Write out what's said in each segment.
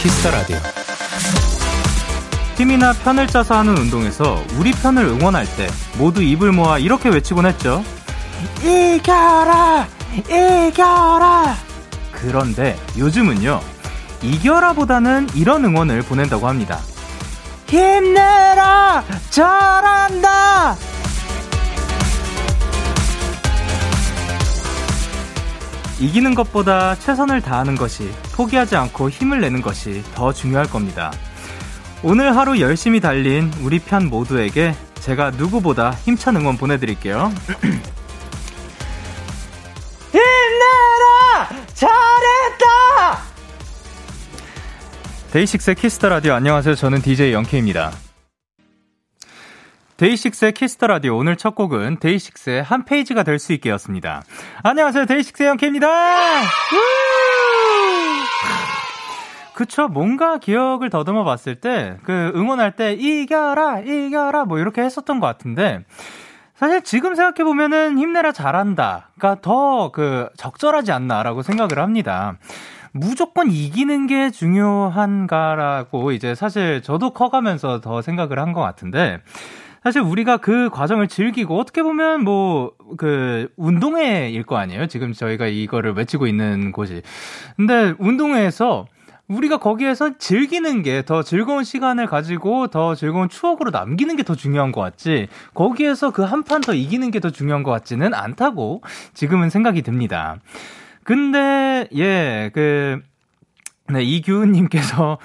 Kiss the Radio. 팀이나 편을 짜서 하는 운동에서 우리 편을 응원할 때 모두 입을 모아 이렇게 외치곤 했죠. 이겨라! 이겨라! 그런데 요즘은요, 이겨라 보다는 이런 응원을 보낸다고 합니다. 힘내라! 잘한다! 이기는 것보다 최선을 다하는 것이 포기하지 않고 힘을 내는 것이 더 중요할 겁니다. 오늘 하루 열심히 달린 우리 편 모두에게 제가 누구보다 힘찬 응원 보내드릴게요. 힘내라! 잘했다! DAY6의 Kiss the Radio 안녕하세요. 저는 DJ 영케이입니다. DAY6의 Kiss the Radio 오늘 첫 곡은 DAY6의 한 페이지가 될 수 있게였습니다. 안녕하세요. 데이식스의 영케입니다. 그쵸. 뭔가 기억을 더듬어 봤을 때, 그 응원할 때, 이겨라, 이겨라, 뭐 이렇게 했었던 것 같은데, 사실 지금 생각해 보면은 힘내라 잘한다가 더 그 적절하지 않나라고 생각을 합니다. 무조건 이기는 게 중요한가라고 이제 사실 저도 커가면서 더 생각을 한 것 같은데, 사실 우리가 그 과정을 즐기고 어떻게 보면 뭐 그 운동회일 거 아니에요. 지금 저희가 이거를 외치고 있는 곳이. 근데 운동회에서 우리가 거기에서 즐기는 게 더 즐거운 시간을 가지고 더 즐거운 추억으로 남기는 게 더 중요한 것 같지. 거기에서 그 한 판 더 이기는 게 더 중요한 것 같지는 않다고 지금은 생각이 듭니다. 근데 예, 그 네, 이규은님께서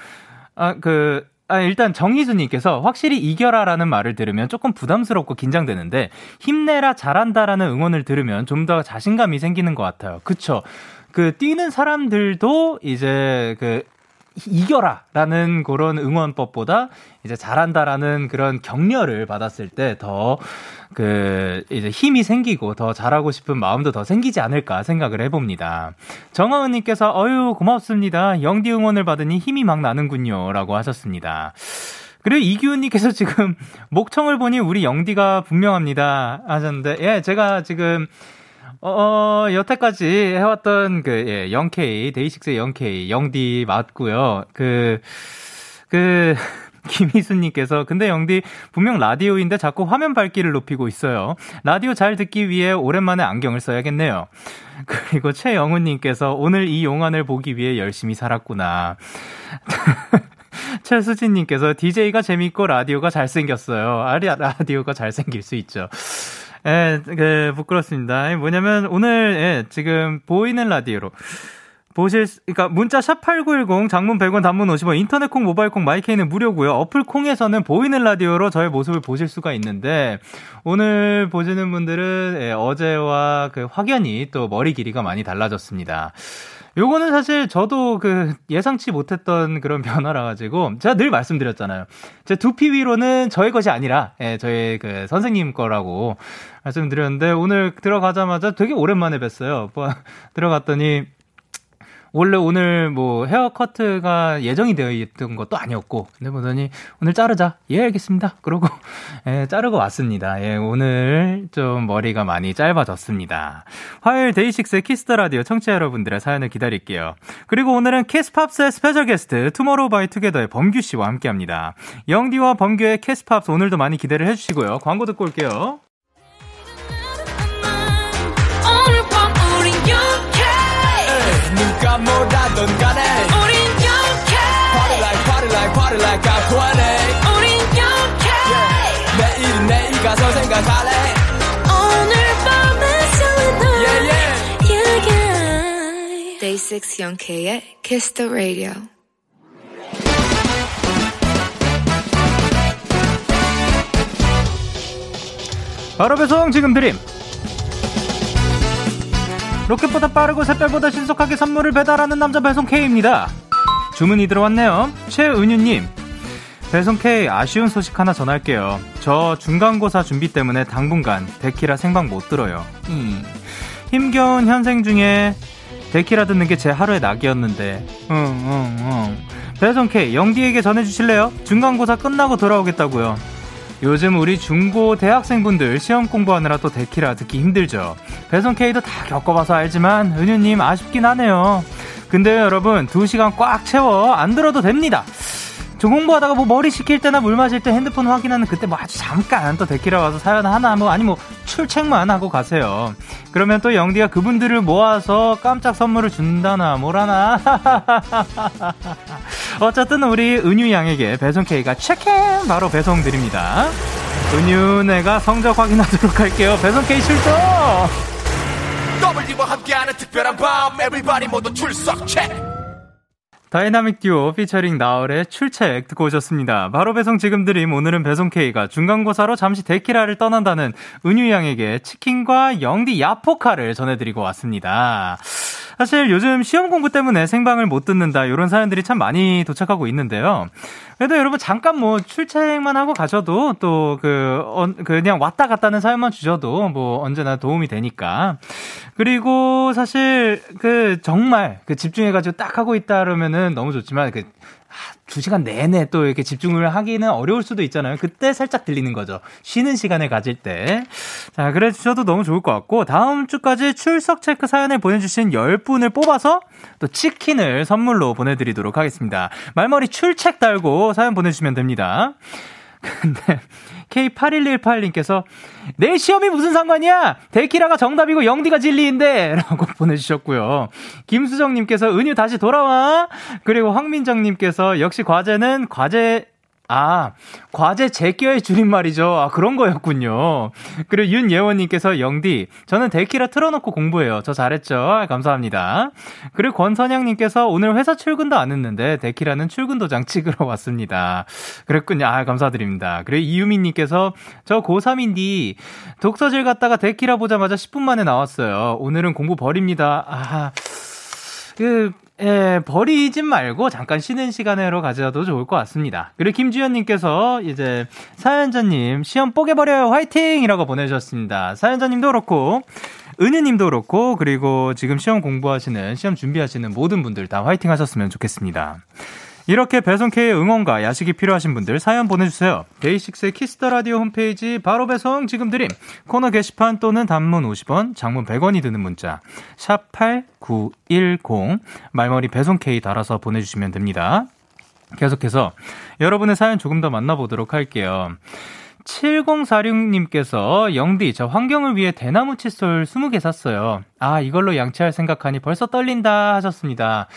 아 그 아, 일단 정희수님께서 확실히 이겨라라는 말을 들으면 조금 부담스럽고 긴장되는데 힘내라 잘한다라는 응원을 들으면 좀 더 자신감이 생기는 것 같아요. 그쵸? 그 뛰는 사람들도 이제 그 이겨라라는 그런 응원법보다 이제 잘한다라는 그런 격려를 받았을 때 더 그 이제 힘이 생기고 더 잘하고 싶은 마음도 더 생기지 않을까 생각을 해봅니다. 정하은님께서 어유 고맙습니다. 영디 응원을 받으니 힘이 막 나는군요라고 하셨습니다. 그리고 이기훈님께서 지금 목청을 보니 우리 영디가 분명합니다 하셨는데 예 제가 지금 어, 어, 여태까지 해왔던 그, 예, 0K, 데이식스의 0K, 영디 맞고요. 그, 그, 김희수님께서 근데 영디 분명 라디오인데 자꾸 화면 밝기를 높이고 있어요. 라디오 잘 듣기 위해 오랜만에 안경을 써야겠네요. 그리고 최영훈님께서 오늘 이 용안을 보기 위해 열심히 살았구나. 최수진님께서 DJ가 재밌고 라디오가 잘생겼어요. 아리 라디오가 잘생길 수 있죠. 예, 그, 부끄럽습니다. 뭐냐면, 오늘, 예, 지금 보이는 라디오로. 보실, 그러니까 문자 샵 8910 장문 100원 단문 50원 인터넷 콩 모바일 콩 마이케이는 무료고요. 어플 콩에서는 보이는 라디오로 저의 모습을 보실 수가 있는데 오늘 보시는 분들은 예, 어제와 그 확연히 또 머리 길이가 많이 달라졌습니다. 요거는 사실 저도 그 예상치 못했던 그런 변화라 가지고 제가 늘 말씀드렸잖아요. 제 두피 위로는 저의 것이 아니라 예, 저의 그 선생님 거라고 말씀드렸는데 오늘 들어가자마자 되게 오랜만에 뵀어요. 뭐 들어갔더니 원래 오늘 뭐 헤어커트가 예정이 되어 있던 것도 아니었고, 근데 보더니 오늘 자르자. 예, 알겠습니다. 그러고, 예, 자르고 왔습니다. 예, 오늘 좀 머리가 많이 짧아졌습니다. 화요일 DAY6의 Kiss the Radio 청취자 여러분들의 사연을 기다릴게요. 그리고 오늘은 Kiss Pops의 special 게스트 TOMORROW X TOGETHER의 범규 씨와 함께 합니다. 영디와 범규의 Kiss Pops 오늘도 많이 기대를 해주시고요. 광고 듣고 올게요. 누가 뭐라던 간에 우린 영케 Party like party like party like I'm 20 우린 영케 yeah. 내일은 내일 가서 생각할래 오늘 밤에 설레 yeah, yeah. yeah, yeah. Day 6 영케의 Kiss the Radio 바로 배송 지금 드림 로켓보다 빠르고 샛별보다 신속하게 선물을 배달하는 남자 배송 K입니다. 주문이 들어왔네요. 최은유님. 배송 K 아쉬운 소식 하나 전할게요. 저 중간고사 준비 때문에 당분간 데키라 생방 못 들어요. 음. 힘겨운 현생 중에 데키라 듣는 게 제 하루의 낙이었는데. 응, 응, 응. 배송 K 영디에게 전해주실래요? 중간고사 끝나고 돌아오겠다고요. 요즘 우리 중고 대학생분들 시험 공부하느라 또 데키라 듣기 힘들죠. 배송 K도 다 겪어봐서 알지만 은유님 아쉽긴 하네요. 근데 여러분, 2시간 꽉 채워 안 들어도 됩니다. 저 공부하다가 뭐 머리 식힐 때나 물 마실 때 핸드폰 확인하는 그때 뭐 아주 잠깐 또 데키라 와서 사연 하나 뭐 아니 뭐 출첵만 하고 가세요. 그러면 또 영디가 그분들을 모아서 깜짝 선물을 준다나 뭐라나. 어쨌든 우리 은유 양에게 배송 K가 체크인 바로 배송 드립니다. 은유네 가서 직접 확인하도록 할게요. 배송 K 출동! W와 함께하는 특별한 밤, everybody 모두 출석 체크! Dynamic Duo featuring 나얼의 출첵 듣고 오셨습니다. 바로 배송 지금 드림 오늘은 배송 K가 중간고사로 잠시 데키라를 떠난다는 은유 양에게 치킨과 영디 얍 포카를 전해드리고 왔습니다. 사실 요즘 시험 공부 때문에 생방을 못 듣는다 이런 사연들이 참 많이 도착하고 있는데요. 그래도 여러분 잠깐 뭐 출첵만 하고 가셔도 또그 어, 그냥 왔다 갔다는 사연만 주셔도 뭐 언제나 도움이 되니까. 그리고 사실 그 정말 그 집중해가지고 딱 하고 있다 그러면은 너무 좋지만 그 두 시간 내내 또 이렇게 집중을 하기는 어려울 수도 있잖아요. 그때 살짝 들리는 거죠. 쉬는 시간을 가질 때. 자, 그래 주셔도 너무 좋을 것 같고, 다음 주까지 출석 체크 사연을 보내주신 10분을 뽑아서 또 치킨을 선물로 보내드리도록 하겠습니다. 말머리 출첵 달고 사연 보내주시면 됩니다. 근데, K8118님께서 내 시험이 무슨 상관이야? 데키라가 정답이고 영디가 진리인데 라고 보내주셨고요. 김수정님께서 은유 다시 돌아와. 그리고 황민정님께서 역시 과제는 과제 아, 과제 제껴의 줄임말이죠. 아, 그런 거였군요. 그리고 윤예원님께서 영디, 저는 데키라 틀어놓고 공부해요. 저 잘했죠? 아, 감사합니다. 그리고 권선양님께서 오늘 회사 출근도 안 했는데 데키라는 출근 도장 찍으러 왔습니다. 그랬군요. 아, 감사드립니다. 그리고 이유민님께서 저 고3인디 독서실 갔다가 데키라 보자마자 10분 만에 나왔어요. 오늘은 공부 버립니다. 아, 그, 예, 버리진 말고 잠깐 쉬는 시간으로 가져도 좋을 것 같습니다. 그리고 김주현님께서 이제 사연자님 시험 뽀개버려요 화이팅! 이라고 보내주셨습니다. 사연자님도 그렇고, 은유님도 그렇고, 그리고 지금 시험 공부하시는, 시험 준비하시는 모든 분들 다 화이팅 하셨으면 좋겠습니다. 이렇게 배송K의 응원과 야식이 필요하신 분들 사연 보내주세요. DAY6의 Kiss the Radio 홈페이지 바로 배송 지금 드림 코너 게시판 또는 단문 50원, 장문 100원이 드는 문자 샵 #8910 말머리 배송K 달아서 보내주시면 됩니다. 계속해서 여러분의 사연 조금 더 만나보도록 할게요. 7046님께서 영디 저 환경을 위해 대나무 칫솔 20개 샀어요. 아 이걸로 양치할 생각하니 벌써 떨린다 하셨습니다.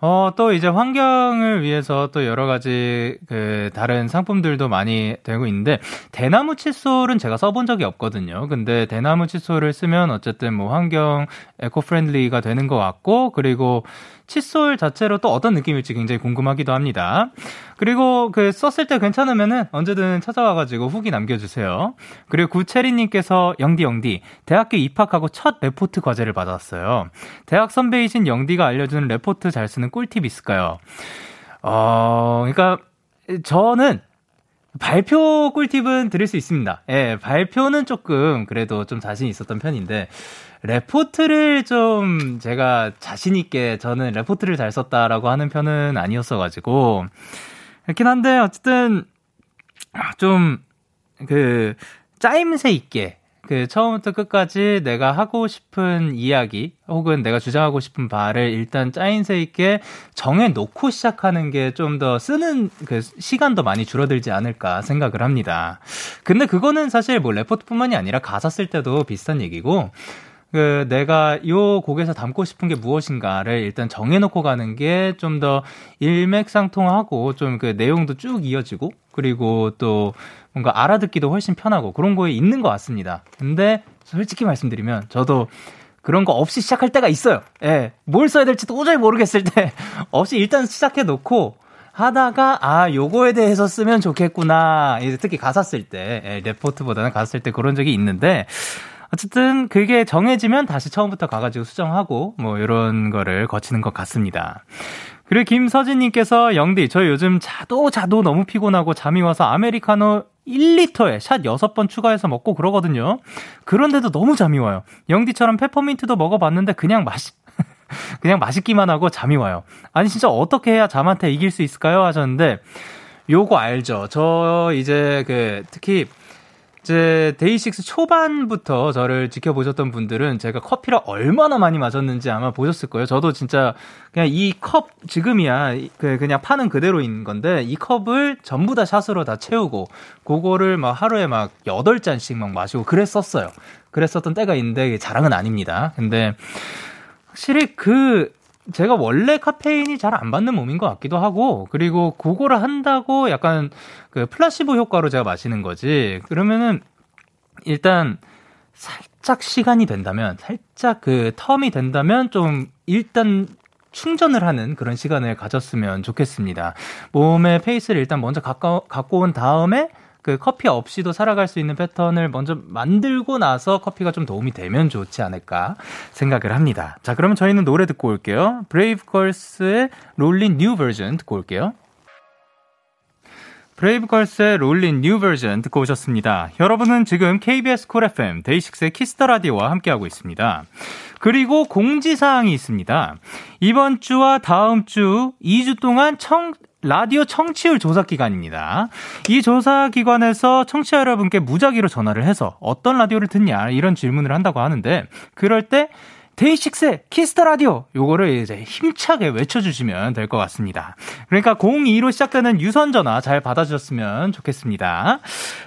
어, 또 이제 환경을 위해서 또 여러 가지 그 다른 상품들도 많이 되고 있는데 대나무 칫솔은 제가 써본 적이 없거든요. 근데 대나무 칫솔을 쓰면 어쨌든 뭐 환경 eco-friendly가 되는 것 같고 그리고 칫솔 자체로 또 어떤 느낌일지 굉장히 궁금하기도 합니다. 그리고 그 썼을 때 괜찮으면은 언제든 찾아와가지고 후기 남겨주세요. 그리고 구체리님께서 영디 영디 대학교 입학하고 첫 레포트 과제를 받았어요. 대학 선배이신 영디가 알려주는 레포트 잘 쓰는 꿀팁 있을까요? 어, 그러니까 저는 발표 꿀팁은 드릴 수 있습니다. 예, 발표는 조금 그래도 좀 자신 있었던 편인데 레포트를 좀 제가 자신 있게 저는 레포트를 잘 썼다라고 하는 편은 아니었어가지고, 그렇긴 한데, 어쨌든, 좀, 그, 짜임새 있게, 그, 처음부터 끝까지 내가 하고 싶은 이야기, 혹은 내가 주장하고 싶은 바를 일단 짜임새 있게 정해놓고 시작하는 게 좀 더 쓰는 그 시간도 많이 줄어들지 않을까 생각을 합니다. 근데 그거는 사실 뭐 레포트뿐만이 아니라 가사 쓸 때도 비슷한 얘기고, 그 내가 요 곡에서 담고 싶은 게 무엇인가를 일단 정해놓고 가는 게 좀 더 일맥상통하고 좀 그 내용도 쭉 이어지고 그리고 또 뭔가 알아듣기도 훨씬 편하고 그런 거에 있는 것 같습니다. 근데 솔직히 말씀드리면 저도 그런 거 없이 시작할 때가 있어요. 예. 뭘 써야 될지 도저히 모르겠을 때 없이 일단 시작해 놓고 하다가 아 요거에 대해서 쓰면 좋겠구나. 특히 가사 쓸 때, 예, 레포트보다는 가사 쓸 때 그런 적이 있는데 어쨌든 그게 정해지면 다시 처음부터 가가지고 수정하고 뭐 이런 거를 거치는 것 같습니다. 그리고 김서진님께서 영디 저 요즘 자도 자도 너무 피곤하고 잠이 와서 아메리카노 1리터에 샷 6번 추가해서 먹고 그러거든요. 그런데도 너무 잠이 와요. 영디처럼 페퍼민트도 먹어봤는데 그냥 맛이 그냥 맛있기만 하고 잠이 와요. 아니 진짜 어떻게 해야 잠한테 이길 수 있을까요? 하셨는데 요거 알죠? 저 이제 그 특히 이제 데이식스 초반부터 저를 지켜보셨던 분들은 제가 커피를 얼마나 많이 마셨는지 아마 보셨을 거예요. 저도 진짜 그냥 이 컵 지금이야 그 그냥 파는 그대로인 건데 이 컵을 전부 다 샷으로 다 채우고 그거를 막 하루에 막 8잔씩 막 마시고 그랬었어요. 그랬었던 때가 있는데 자랑은 아닙니다. 근데 확실히 그 제가 원래 카페인이 잘 안 받는 몸인 것 같기도 하고, 그리고 그거를 한다고 약간 그 플라시보 효과로 제가 마시는 거지. 그러면은 일단 살짝 시간이 된다면, 살짝 그 텀이 된다면 좀 일단 충전을 하는 그런 시간을 가졌으면 좋겠습니다. 몸의 페이스를 일단 먼저 가까, 갖고 온 다음에 그 커피 없이도 살아갈 수 있는 패턴을 먼저 만들고 나서 커피가 좀 도움이 되면 좋지 않을까 생각을 합니다. 자, 그러면 저희는 노래 듣고 올게요. Brave Girls의 Rollin' new 버전 듣고 올게요. Brave Girls의 Rollin' new 버전 듣고 오셨습니다. 여러분은 지금 KBS 콜 FM 데이식스의 키스터 라디오와 함께하고 있습니다. 그리고 공지사항이 있습니다. 이번 주와 다음 주 2주 동안 청, 라디오 청취율 조사 기간입니다. 이 조사 기관에서 청취자 여러분께 무작위로 전화를 해서 어떤 라디오를 듣냐 이런 질문을 한다고 하는데 그럴 때 DAY6의 Kiss the Radio 요거를 이제 힘차게 외쳐주시면 될 것 같습니다. 그러니까 02로 시작되는 유선 전화 잘 받아주셨으면 좋겠습니다.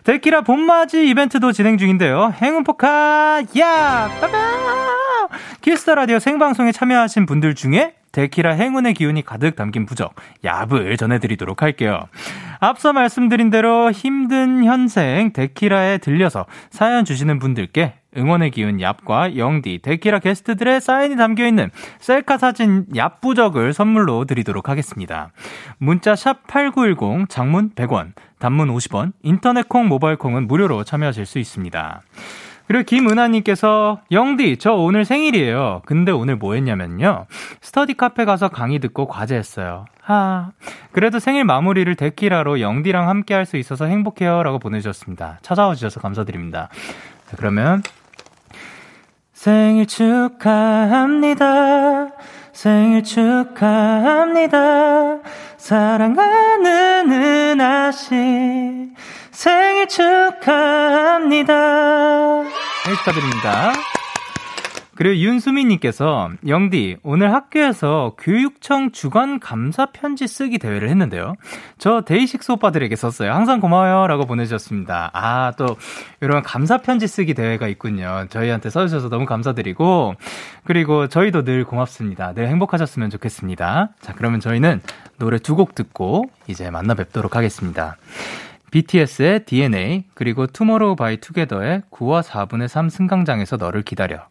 데키라 봄맞이 이벤트도 진행 중인데요. 행운 포카 얍 얍얍 Kiss the Radio 생방송에 참여하신 분들 중에 데키라 행운의 기운이 가득 담긴 부적, 얍을 전해드리도록 할게요. 앞서 말씀드린 대로 힘든 현생 데키라에 들려서 사연 주시는 분들께 응원의 기운 얍과 영디, 데키라 게스트들의 사인이 담겨있는 셀카 사진 얍 부적을 선물로 드리도록 하겠습니다. 문자 샵 8910, 장문 100원, 단문 50원, 인터넷 콩, 모바일 콩은 무료로 참여하실 수 있습니다. 그리고 김은하님께서 영디 저 오늘 생일이에요. 근데 오늘 뭐 했냐면요. 스터디 카페 가서 강의 듣고 과제했어요. 하. 그래도 생일 마무리를 데키라로 영디랑 함께 할 수 있어서 행복해요. 라고 보내주셨습니다. 찾아와 주셔서 감사드립니다. 자, 그러면 생일 축하합니다. 생일 축하합니다. 사랑하는 은하씨. 생일 축하합니다. 생일 축하드립니다. 그리고 윤수민님께서 영디 오늘 학교에서 교육청 주간 감사 편지 쓰기 대회를 했는데요. 저 데이식스 오빠들에게 썼어요. 항상 고마워요라고 보내주셨습니다. 아 또 이런 감사 편지 쓰기 대회가 있군요. 저희한테 써주셔서 너무 감사드리고 그리고 저희도 늘 고맙습니다. 늘 행복하셨으면 좋겠습니다. 자 그러면 저희는 노래 두 곡 듣고 이제 만나 뵙도록 하겠습니다. BTS의 DNA, 그리고 TOMORROW X TOGETHER의 9와 4분의 3 승강장에서 너를 기다려.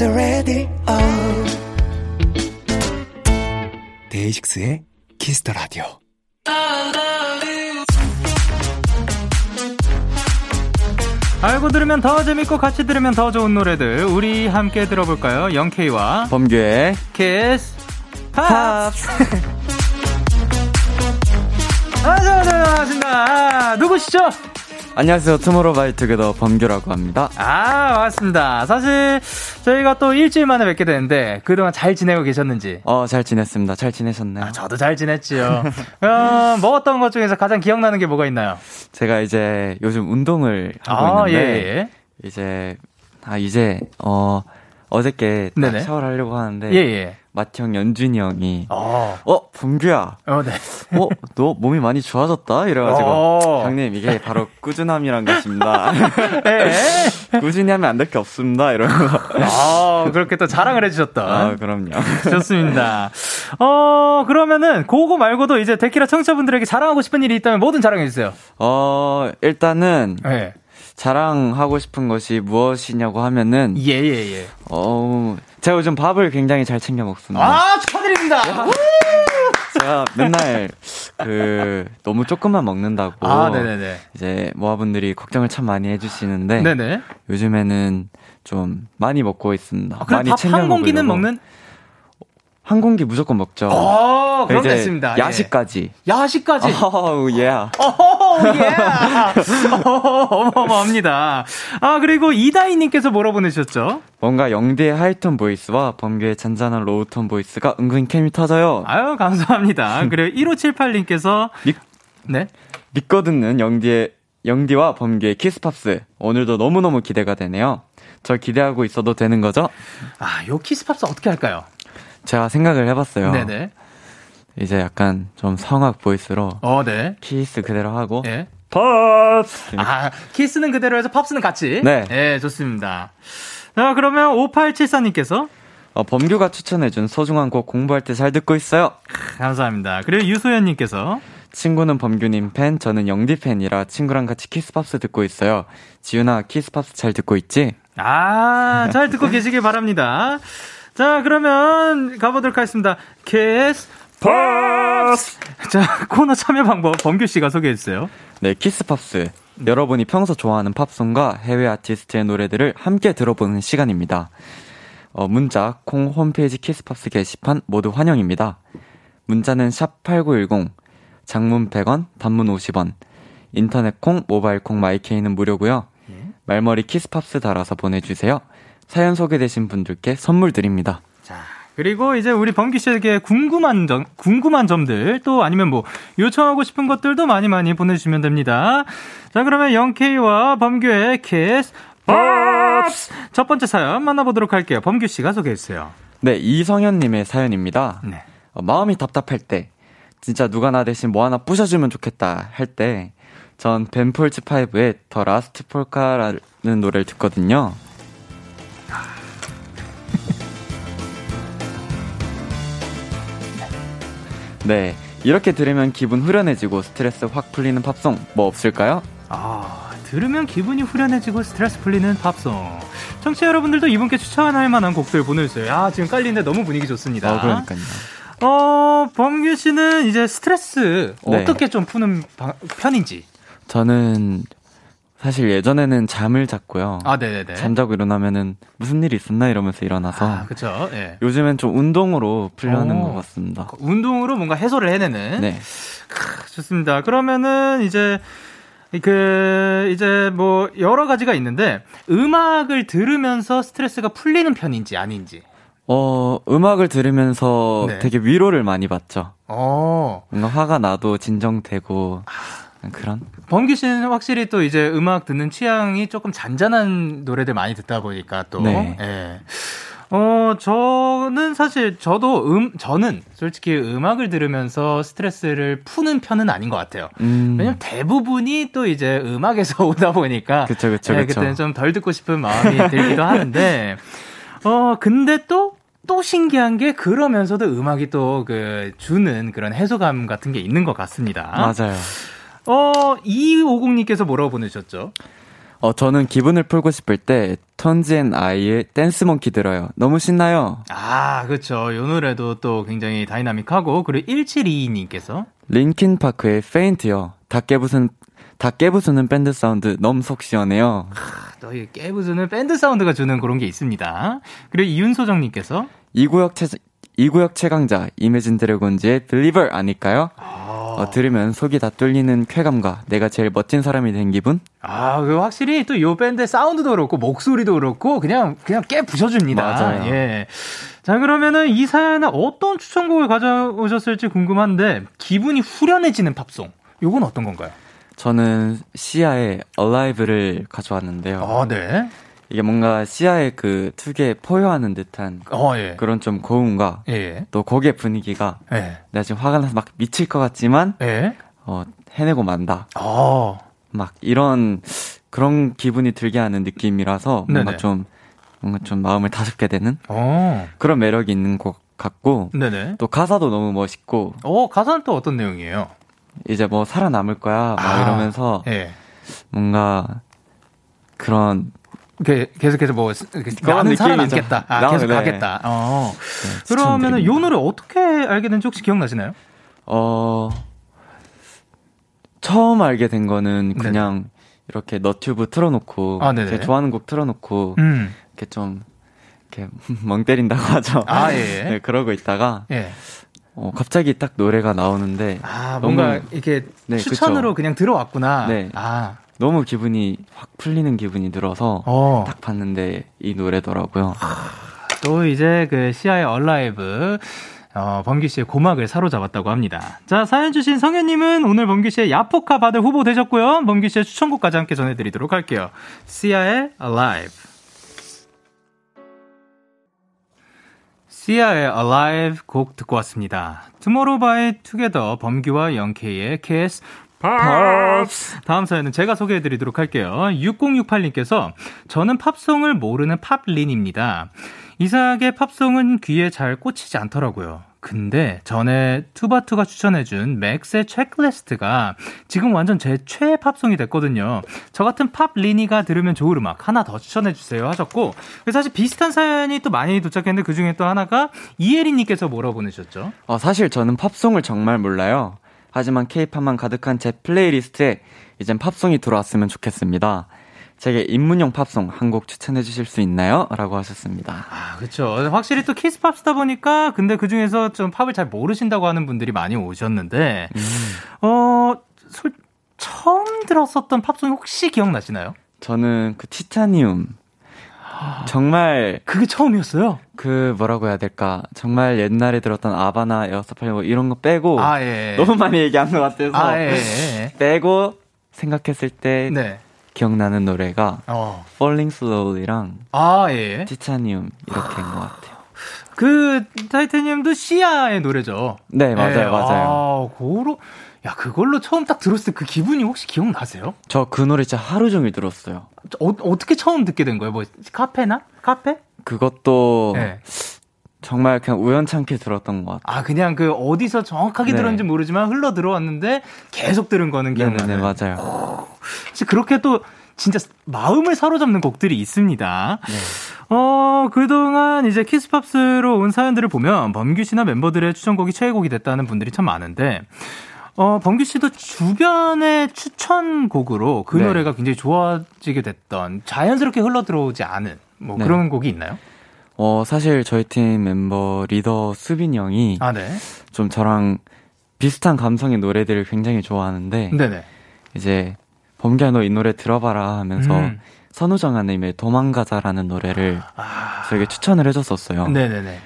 the Radio 데이식스의 Kiss the Radio 알고 들으면 더 재밌고 같이 들으면 더 좋은 노래들 우리 함께 들어볼까요? 영케이와 범규의 Kiss Pops. 안녕하세요, 반갑습니다. 누구시죠? 안녕하세요. TOMORROW X TOGETHER 범규라고 합니다. 아, 반갑습니다. 사실 저희가 또 일주일 만에 뵙게 되는데 그동안 잘 지내고 계셨는지? 어, 잘 지냈습니다. 잘 지내셨나요? 아, 저도 잘 지냈지요. 어, 먹었던 것 중에서 가장 기억나는 게 뭐가 있나요? 제가 이제 요즘 운동을 하고 아, 있는데 예, 예. 이제 아 이제 어 어저께 샤워를 하려고 하는데 예, 예. 맏형 연준이 형이 어, 어 범규야. 어, 네. 어 너 몸이 많이 좋아졌다. 이래가지고 어. 형님 이게 바로 꾸준함이란 것입니다. 예. 꾸준히 하면 안 될 게 없습니다. 이러고 아 그렇게 또 자랑을 해주셨던. 아 그럼요. 좋습니다. 어 그러면은 그거 말고도 이제 데키라 청취자분들에게 자랑하고 싶은 일이 있다면 뭐든 자랑해주세요. 어 일단은 네. 자랑하고 싶은 것이 무엇이냐고 하면은 예, 예, 예. 어 제가 요즘 밥을 굉장히 잘 챙겨 먹습니다. 아, 축하드립니다. 제가 맨날 그 너무 조금만 먹는다고 아, 네네네. 이제 모아분들이 걱정을 참 많이 해주시는데 네네. 요즘에는 좀 많이 먹고 있습니다. 아, 많이 챙겨 먹는 한 공기 무조건 먹죠. 어, 그럼 됐습니다. 야식까지. 예. 야식까지. 어, 예. 어, 예. 어마어마합니다. 아, 그리고 이다희님께서 뭐라 보내셨죠? 뭔가 영디의 high tone voice와 범규의 잔잔한 low tone voice가 은근 케미 터져요. 아유, 감사합니다. 그리고 1578님께서. 믿, 네? 믿고 듣는 영디의, 영디와 범규의 키스팝스. 오늘도 너무너무 기대가 되네요. 저 기대하고 있어도 되는 거죠? 아, 요 키스팝스 어떻게 할까요? 제가 생각을 해봤어요. 네네. 이제 약간 좀 성악 voice로. 어, 네. 키스 그대로 하고. 네. 팝스! 아, 키스는 그대로 해서 팝스는 같이? 네. 네, 좋습니다. 자, 그러면 5874님께서. 어, 범규가 추천해준 소중한 곡 공부할 때 잘 듣고 있어요. 감사합니다. 그리고 유소연님께서. 친구는 범규님 팬, 저는 영디 팬이라 친구랑 같이 키스팝스 듣고 있어요. 지윤아, 키스팝스 잘 듣고 있지? 아, 잘 듣고 계시길 바랍니다. 자, 그러면 가보도록 하겠습니다. 키스 팝스! 자, 코너 참여 방법 범규 씨가 소개해 주세요. 네, 키스 팝스. 여러분이 평소 좋아하는 팝송과 해외 아티스트의 노래들을 함께 들어보는 시간입니다. 어, 문자, 콩 홈페이지 키스팝스 게시판 모두 환영입니다. 문자는 샵8910, 장문 100원, 단문 50원, 인터넷 콩, 모바일 콩, 마이케이는 무료고요. 예. 말머리 키스팝스 달아서 보내주세요. 사연 소개되신 분들께 선물 드립니다. 자, 그리고 이제 우리 범규 씨에게 궁금한 점, 궁금한 점들 또 아니면 뭐 요청하고 싶은 것들도 많이 많이 보내주시면 됩니다. 자, 그러면 영케이와 범규의 키스 팝스 첫 번째 사연 만나보도록 할게요. 범규 씨가 소개해 주세요. 네, 이성현님의 사연입니다. 네. 어, 마음이 답답할 때, 진짜 누가 나 대신 뭐 하나 부셔주면 좋겠다 할 때, 전 벤 폴즈 5의 The Last Polka라는 노래를 듣거든요. 네. 이렇게 들으면 기분 후련해지고 스트레스 확 풀리는 팝송 뭐 없을까요? 아, 들으면 기분이 후련해지고 스트레스 풀리는 팝송. 청취자 여러분들도 이분께 추천할 만한 곡들 보내주세요. 아, 지금 깔리는데 너무 분위기 좋습니다. 어, 그러니까요. 어, 범규 씨는 이제 스트레스 네. 어떻게 좀 푸는 편인지? 저는 사실 예전에는 잠을 잤고요. 아, 네네네. 잠자고 일어나면은 무슨 일이 있었나 이러면서 일어나서. 아, 그죠. 예. 요즘엔 좀 운동으로 풀려는 오, 것 같습니다. 운동으로 뭔가 해소를 해내는. 네. 크, 좋습니다. 그러면은 이제 그 이제 뭐 여러 가지가 있는데 음악을 들으면서 스트레스가 풀리는 편인지 아닌지. 어, 음악을 들으면서 네. 되게 위로를 많이 받죠. 어. 뭔가 화가 나도 진정되고. 아. 그런? 범기 씨는 확실히 또 이제 음악 듣는 취향이 조금 잔잔한 노래들 많이 듣다 보니까 또. 네. 예. 어, 저는 사실 저도 음, 저는 솔직히 음악을 들으면서 스트레스를 푸는 편은 아닌 것 같아요. 음. 왜냐면 대부분이 또 이제 음악에서 오다 보니까. 그쵸, 그쵸, 예, 그때는 좀 덜 듣고 싶은 마음이 들기도 하는데. 어, 근데 또, 또 신기한 게 그러면서도 음악이 또 그 주는 그런 해소감 같은 게 있는 것 같습니다. 맞아요. 어, 2250님께서 뭐라고 보내셨죠? 어, 저는 기분을 풀고 싶을 때, 톤즈 앤 아이의 Dance Monkey 들어요. 너무 신나요. 아, 그쵸. 요 노래도 또 굉장히 다이나믹하고, 그리고 1722님께서. 린킨 파크의 Faint요. 다 깨부순, 다 깨부수는 밴드 사운드 너무 속 시원해요. 또이 깨부수는 밴드 사운드가 주는 그런 게 있습니다. 그리고 이윤소정님께서. 이구역 최, 이구역 최강자, 이매진 드래곤즈의 빌리버 아닐까요? 아. 어, 들으면 속이 다 뚫리는 쾌감과 내가 제일 멋진 사람이 된 기분? 아, 그 확실히 또 요 밴드 사운드도 그렇고 목소리도 그렇고 그냥 그냥 깨 부셔줍니다. 맞아요. 예. 자 그러면은 이 사연에 어떤 추천곡을 가져오셨을지 궁금한데 기분이 후련해지는 팝송. 요건 어떤 건가요? 저는 시아의 Alive를 가져왔는데요. 아, 네. 이게 뭔가 시야의 그 특유의 포효하는 듯한 어, 예. 그런 좀 고음과 예. 또 곡의 분위기가 예. 내가 지금 화가 나서 막 미칠 것 같지만 예. 어, 해내고 만다. 어. 막 이런 그런 기분이 들게 하는 느낌이라서 뭔가 네네. 좀 뭔가 좀 마음을 다잡게 되는 어. 그런 매력이 있는 것 같고 네네. 또 가사도 너무 멋있고. 어 가사는 또 어떤 내용이에요? 이제 뭐 살아남을 거야 막 아. 이러면서 예. 뭔가 그런 계속해서 뭐 나는 살아남겠다. 아, 계속 네. 가겠다. 어. 네, 그러면은 요 노래 어떻게 알게 된지 혹시 기억나시나요? 어, 처음 알게 된 거는 그냥 네네. 이렇게 너튜브 틀어놓고 아, 제 좋아하는 곡 틀어놓고 음. 이렇게 좀 이렇게 멍 때린다고 하죠. 아 예. 네, 그러고 있다가 예. 어, 갑자기 딱 노래가 나오는데 아 뭔가 너무, 이렇게 네, 추천으로 그쵸. 그냥 들어왔구나. 네. 아 너무 기분이 확 풀리는 기분이 들어서 어. 딱 봤는데 이 노래더라고요. 아, 또 이제 그 시아의 얼라이브 어, 범규 씨의 고막을 사로잡았다고 합니다. 자, 사연 주신 성현님은 오늘 범규 씨의 야포카 받을 후보 되셨고요. 범규 씨의 추천곡까지 함께 전해드리도록 할게요. 시아의 Alive. 시아의 Alive 곡 듣고 왔습니다. 투모로우 바이 투게더 범규와 영케이의 키스 팝스. 다음 사연은 제가 소개해 드리도록 할게요. 6068님께서 저는 팝송을 모르는 팝린입니다. 이상하게 팝송은 귀에 잘 꽂히지 않더라고요. 근데 전에 투바투가 추천해준 맥스의 Checklist가 지금 완전 제 최애 팝송이 됐거든요. 저 같은 팝린이가 들으면 좋을 음악 하나 더 추천해주세요 하셨고 사실 비슷한 사연이 또 많이 도착했는데 그 중에 또 하나가 이혜리님께서 뭐라고 보내셨죠? 어, 사실 저는 팝송을 정말 몰라요. 하지만 케이팝만 가득한 제 플레이리스트에 이젠 팝송이 들어왔으면 좋겠습니다. 제게 입문용 팝송 한 곡 추천해 주실 수 있나요? 라고 하셨습니다. 아, 그렇죠. 확실히 또 키스팝스다 보니까 근데 그중에서 좀 팝을 잘 모르신다고 하는 분들이 많이 오셨는데 음. 어, 솔, 처음 들었었던 팝송이 혹시 기억나시나요? 저는 그 티타니움 정말 그게 처음이었어요. 그 뭐라고 해야 될까? 정말 옛날에 들었던 아바나 에어서팔 뭐 이런 거 빼고 아, 예. 너무 많이 얘기한 것 같아서 아, 예, 예. 빼고 생각했을 때 네. 기억나는 노래가 어. Falling Slowly랑 아, 예. 티타니움 이렇게인 것 같아요. 그 타이타니움도 시아의 노래죠. 네, 맞아요, 네. 맞아요. 아, 고로 야, 그걸로 처음 딱 들었을 때 그 기분이 혹시 기억나세요? 저 그 노래 진짜 하루 종일 들었어요. 어, 어떻게 처음 듣게 된 거예요? 뭐 카페나? 카페? 그것도 네. 정말 그냥 우연찮게 들었던 것 같아요. 아, 그냥 그 어디서 정확하게 네. 들었는지 모르지만 흘러 들어왔는데 계속 들은 거는 기억나요. 네, 맞아요. 오, 그렇게 또 진짜 마음을 사로잡는 곡들이 있습니다. 네. 어, 그동안 이제 키스팝스로 온 사연들을 보면 범규 씨나 멤버들의 추천곡이 최애곡이 됐다는 분들이 참 많은데 어, 범규 씨도 주변의 추천곡으로 그 네. 노래가 굉장히 좋아지게 됐던 자연스럽게 흘러 들어오지 않은 뭐 네. 그런 곡이 있나요? 어, 사실 저희 팀 멤버 리더 수빈 형이 아, 네. 좀 저랑 비슷한 감성의 노래들을 굉장히 좋아하는데 네네. 이제 범규야 너 이 노래 들어봐라 하면서 음. 선우정아님의 도망가자라는 노래를 아. 저에게 추천을 해줬었어요. 네네네.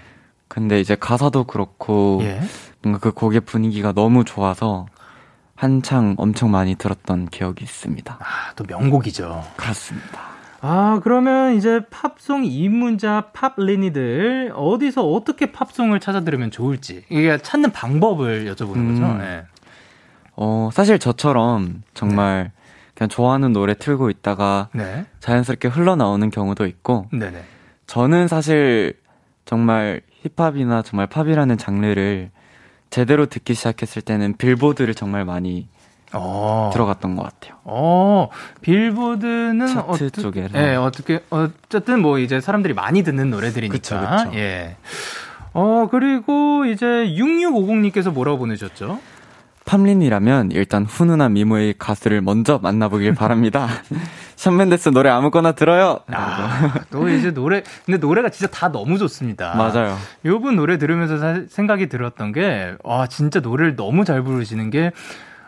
근데 이제 가사도 그렇고 예. 뭔가 그 곡의 분위기가 너무 좋아서 한창 엄청 많이 들었던 기억이 있습니다. 아, 또 명곡이죠. 그렇습니다. 아, 그러면 이제 팝송 입문자 팝 리니들 어디서 어떻게 팝송을 찾아 들으면 좋을지 이게 찾는 방법을 여쭤보는 음, 거죠. 네. 어, 사실 저처럼 정말 네. 그냥 좋아하는 노래 틀고 있다가 네. 자연스럽게 흘러나오는 경우도 있고 네네. 저는 사실 정말 힙합이나 정말 팝이라는 장르를 제대로 듣기 시작했을 때는 빌보드를 정말 많이 어. 들어갔던 것 같아요. 어, 빌보드는 차트 어떠, 쪽에 예, 어떻게 어쨌든 뭐 이제 사람들이 많이 듣는 노래들이니까. 그쵸, 그쵸. 예. 어, 그리고 이제 6650님께서 뭐라고 보내셨죠? 팜린이라면 일단 훈훈한 미모의 가수를 먼저 만나보길 바랍니다. 션 멘데스 노래 아무거나 들어요. 아, 또 이제 노래 근데 노래가 진짜 다 너무 좋습니다. 맞아요. 요분 노래 들으면서 생각이 들었던 게 와 진짜 노래를 너무 잘 부르시는 게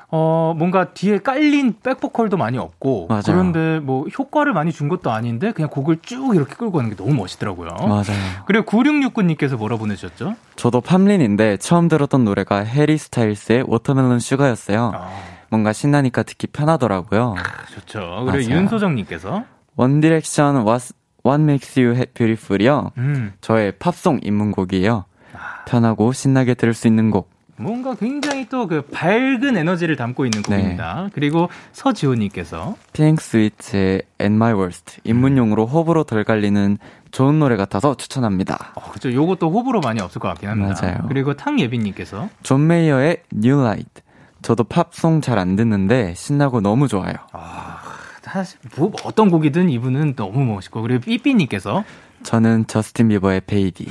어, 뭔가 뒤에 깔린 백보컬도 많이 없고 맞아요. 그런데 뭐 효과를 많이 준 것도 아닌데 그냥 곡을 쭉 이렇게 끌고 가는 게 너무 멋있더라고요. 맞아요. 그리고 9669님께서 뭐라 보내셨죠? 저도 팝린인데 처음 들었던 노래가 해리 스타일스의 Watermelon Sugar였어요. 아. 뭔가 신나니까 듣기 편하더라고요. 아, 좋죠. 그리고 윤소정님께서 원 디렉션 What, What Makes You Beautiful이요. 음. 저의 팝송 입문곡이에요. 아. 편하고 신나게 들을 수 있는 곡. 뭔가 굉장히 또 그 밝은 에너지를 담고 있는 네. 곡입니다. 네. 그리고 서지호님께서 핑크 스웨츠의 At My Worst 입문용으로 호불호 덜 갈리는 좋은 노래 같아서 추천합니다. 어, 그죠. 요것도 호불호 많이 없을 것 같긴 합니다. 맞아요. 그리고 탕예빈님께서 존 메이어의 New Light. 저도 팝송 잘 안 듣는데 신나고 너무 좋아요. 아, 사실 뭐 어떤 곡이든 이분은 너무 멋있고 그리고 삐삐님께서 저는 저스틴 비버의 Baby.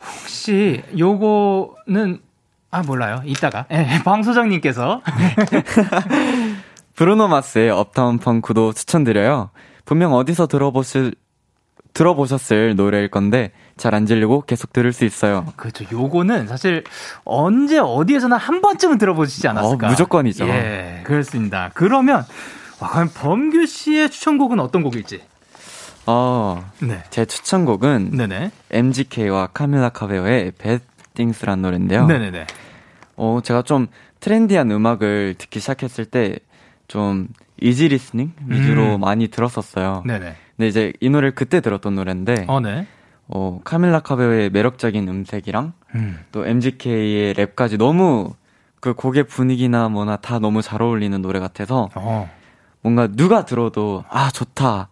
혹시 요거는 아, 몰라요. 이따가. 예, 방소장님께서. 브루노 마스의 Uptown Funk도 추천드려요. 분명 어디서 들어보실, 들어보셨을 노래일 건데, 잘 안 질리고 계속 들을 수 있어요. 그렇죠. 요거는 사실 언제 어디에서나 한 번쯤은 들어보시지 않았을까? 어, 무조건이죠. 예, 그렇습니다. 그러면, 와, 과연 범규 씨의 추천곡은 어떤 곡일지? 어, 네. 제 추천곡은 네네. MGK와 카밀라 카베요의 Bad Things란 노래인데요. 네네네. 어, 제가 좀 트렌디한 음악을 듣기 시작했을 때 좀 easy listening 위주로 음. 많이 들었었어요. 네네. 근데 이제 이 노래를 그때 들었던 노래인데 어, 네. 어, 카밀라 카베오의 매력적인 음색이랑 음. 또 MGK의 랩까지 너무 그 곡의 분위기나 뭐나 다 너무 잘 어울리는 노래 같아서 어. 뭔가 누가 들어도 아 좋다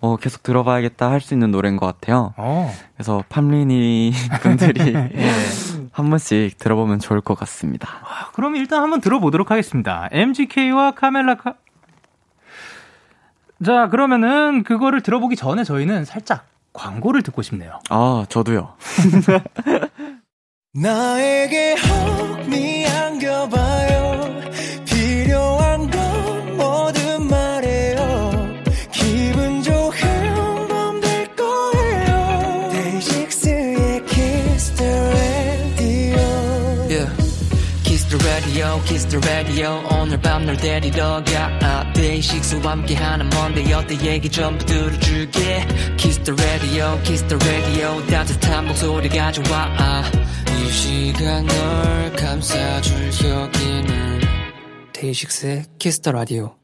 어, 계속 들어봐야겠다 할 수 있는 노래인 것 같아요. 어. 그래서 팜리니 분들이 예. 한 번씩 들어보면 좋을 것 같습니다. 아, 그럼 일단 한번 들어보도록 하겠습니다. MGK와 카멜라 카. 자, 그러면은 그거를 들어보기 전에 저희는 살짝 광고를 듣고 싶네요. 아, 저도요. 나에게 혹미 안겨봐 the radio 오늘 밤 널 데리러 가 데이식스와 함께하는 먼데 어때? 얘기 전부 들어줄게. Kiss the radio kiss the radio. 따뜻한 목소리 가져와 이 시간 널 감싸줄 여기는 데이식스의 kiss the radio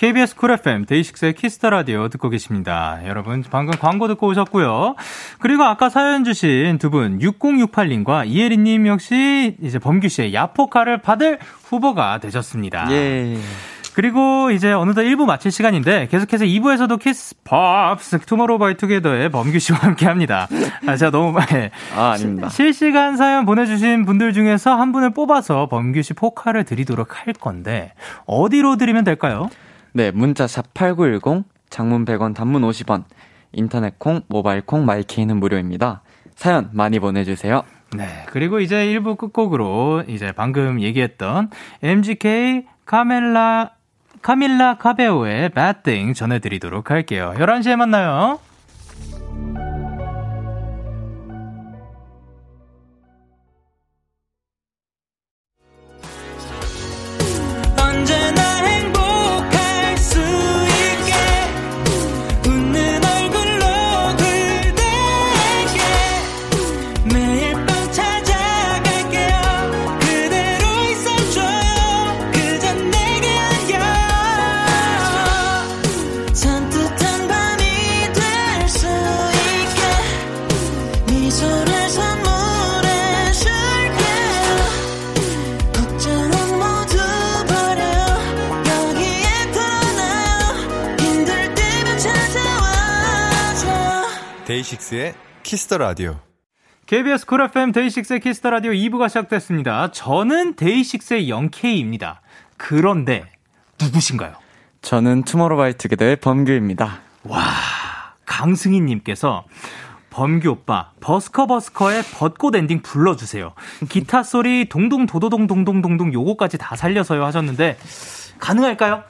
KBS Cool FM 데이식스의 Kiss the Radio 듣고 계십니다. 여러분 방금 광고 듣고 오셨고요. 그리고 아까 사연 주신 두 분 6068님과 이혜리 님 역시 이제 범규 씨의 야포카를 받을 후보가 되셨습니다. 예. 그리고 이제 어느덧 1부 마칠 시간인데 계속해서 2부에서도 Kiss Pops 투모로우 바이 투게더의 범규 씨와 함께 합니다. 아, 제가 너무 네. 아, 아닙니다. 실시간 사연 보내주신 분들 중에서 한 분을 뽑아서 범규 씨 포카를 드리도록 할 건데 어디로 드리면 될까요? 네, 문자 샵 8910, 장문 100원, 단문 50원, 인터넷 콩, 모바일 콩, 마이케이는 무료입니다. 사연 많이 보내주세요. 네, 그리고 이제 1부 끝곡으로 이제 방금 얘기했던 MGK 카멜라, 카밀라 카베오의 Bad Thing 전해드리도록 할게요. 11시에 만나요. 데이식스의 Kiss the Radio. KBS Cool FM 데이식스의 Kiss the Radio 2부가 시작됐습니다. 저는 데이식스의 영케이입니다. 그런데 누구신가요? 저는 투모로우바이투게더의 범규입니다. 와, 강승희 님께서 범규 오빠, 버스커 버스커의 벚꽃 엔딩 불러주세요. 기타 소리 동동 도도동 동동 동동 요거까지 다 살려서요 하셨는데 가능할까요?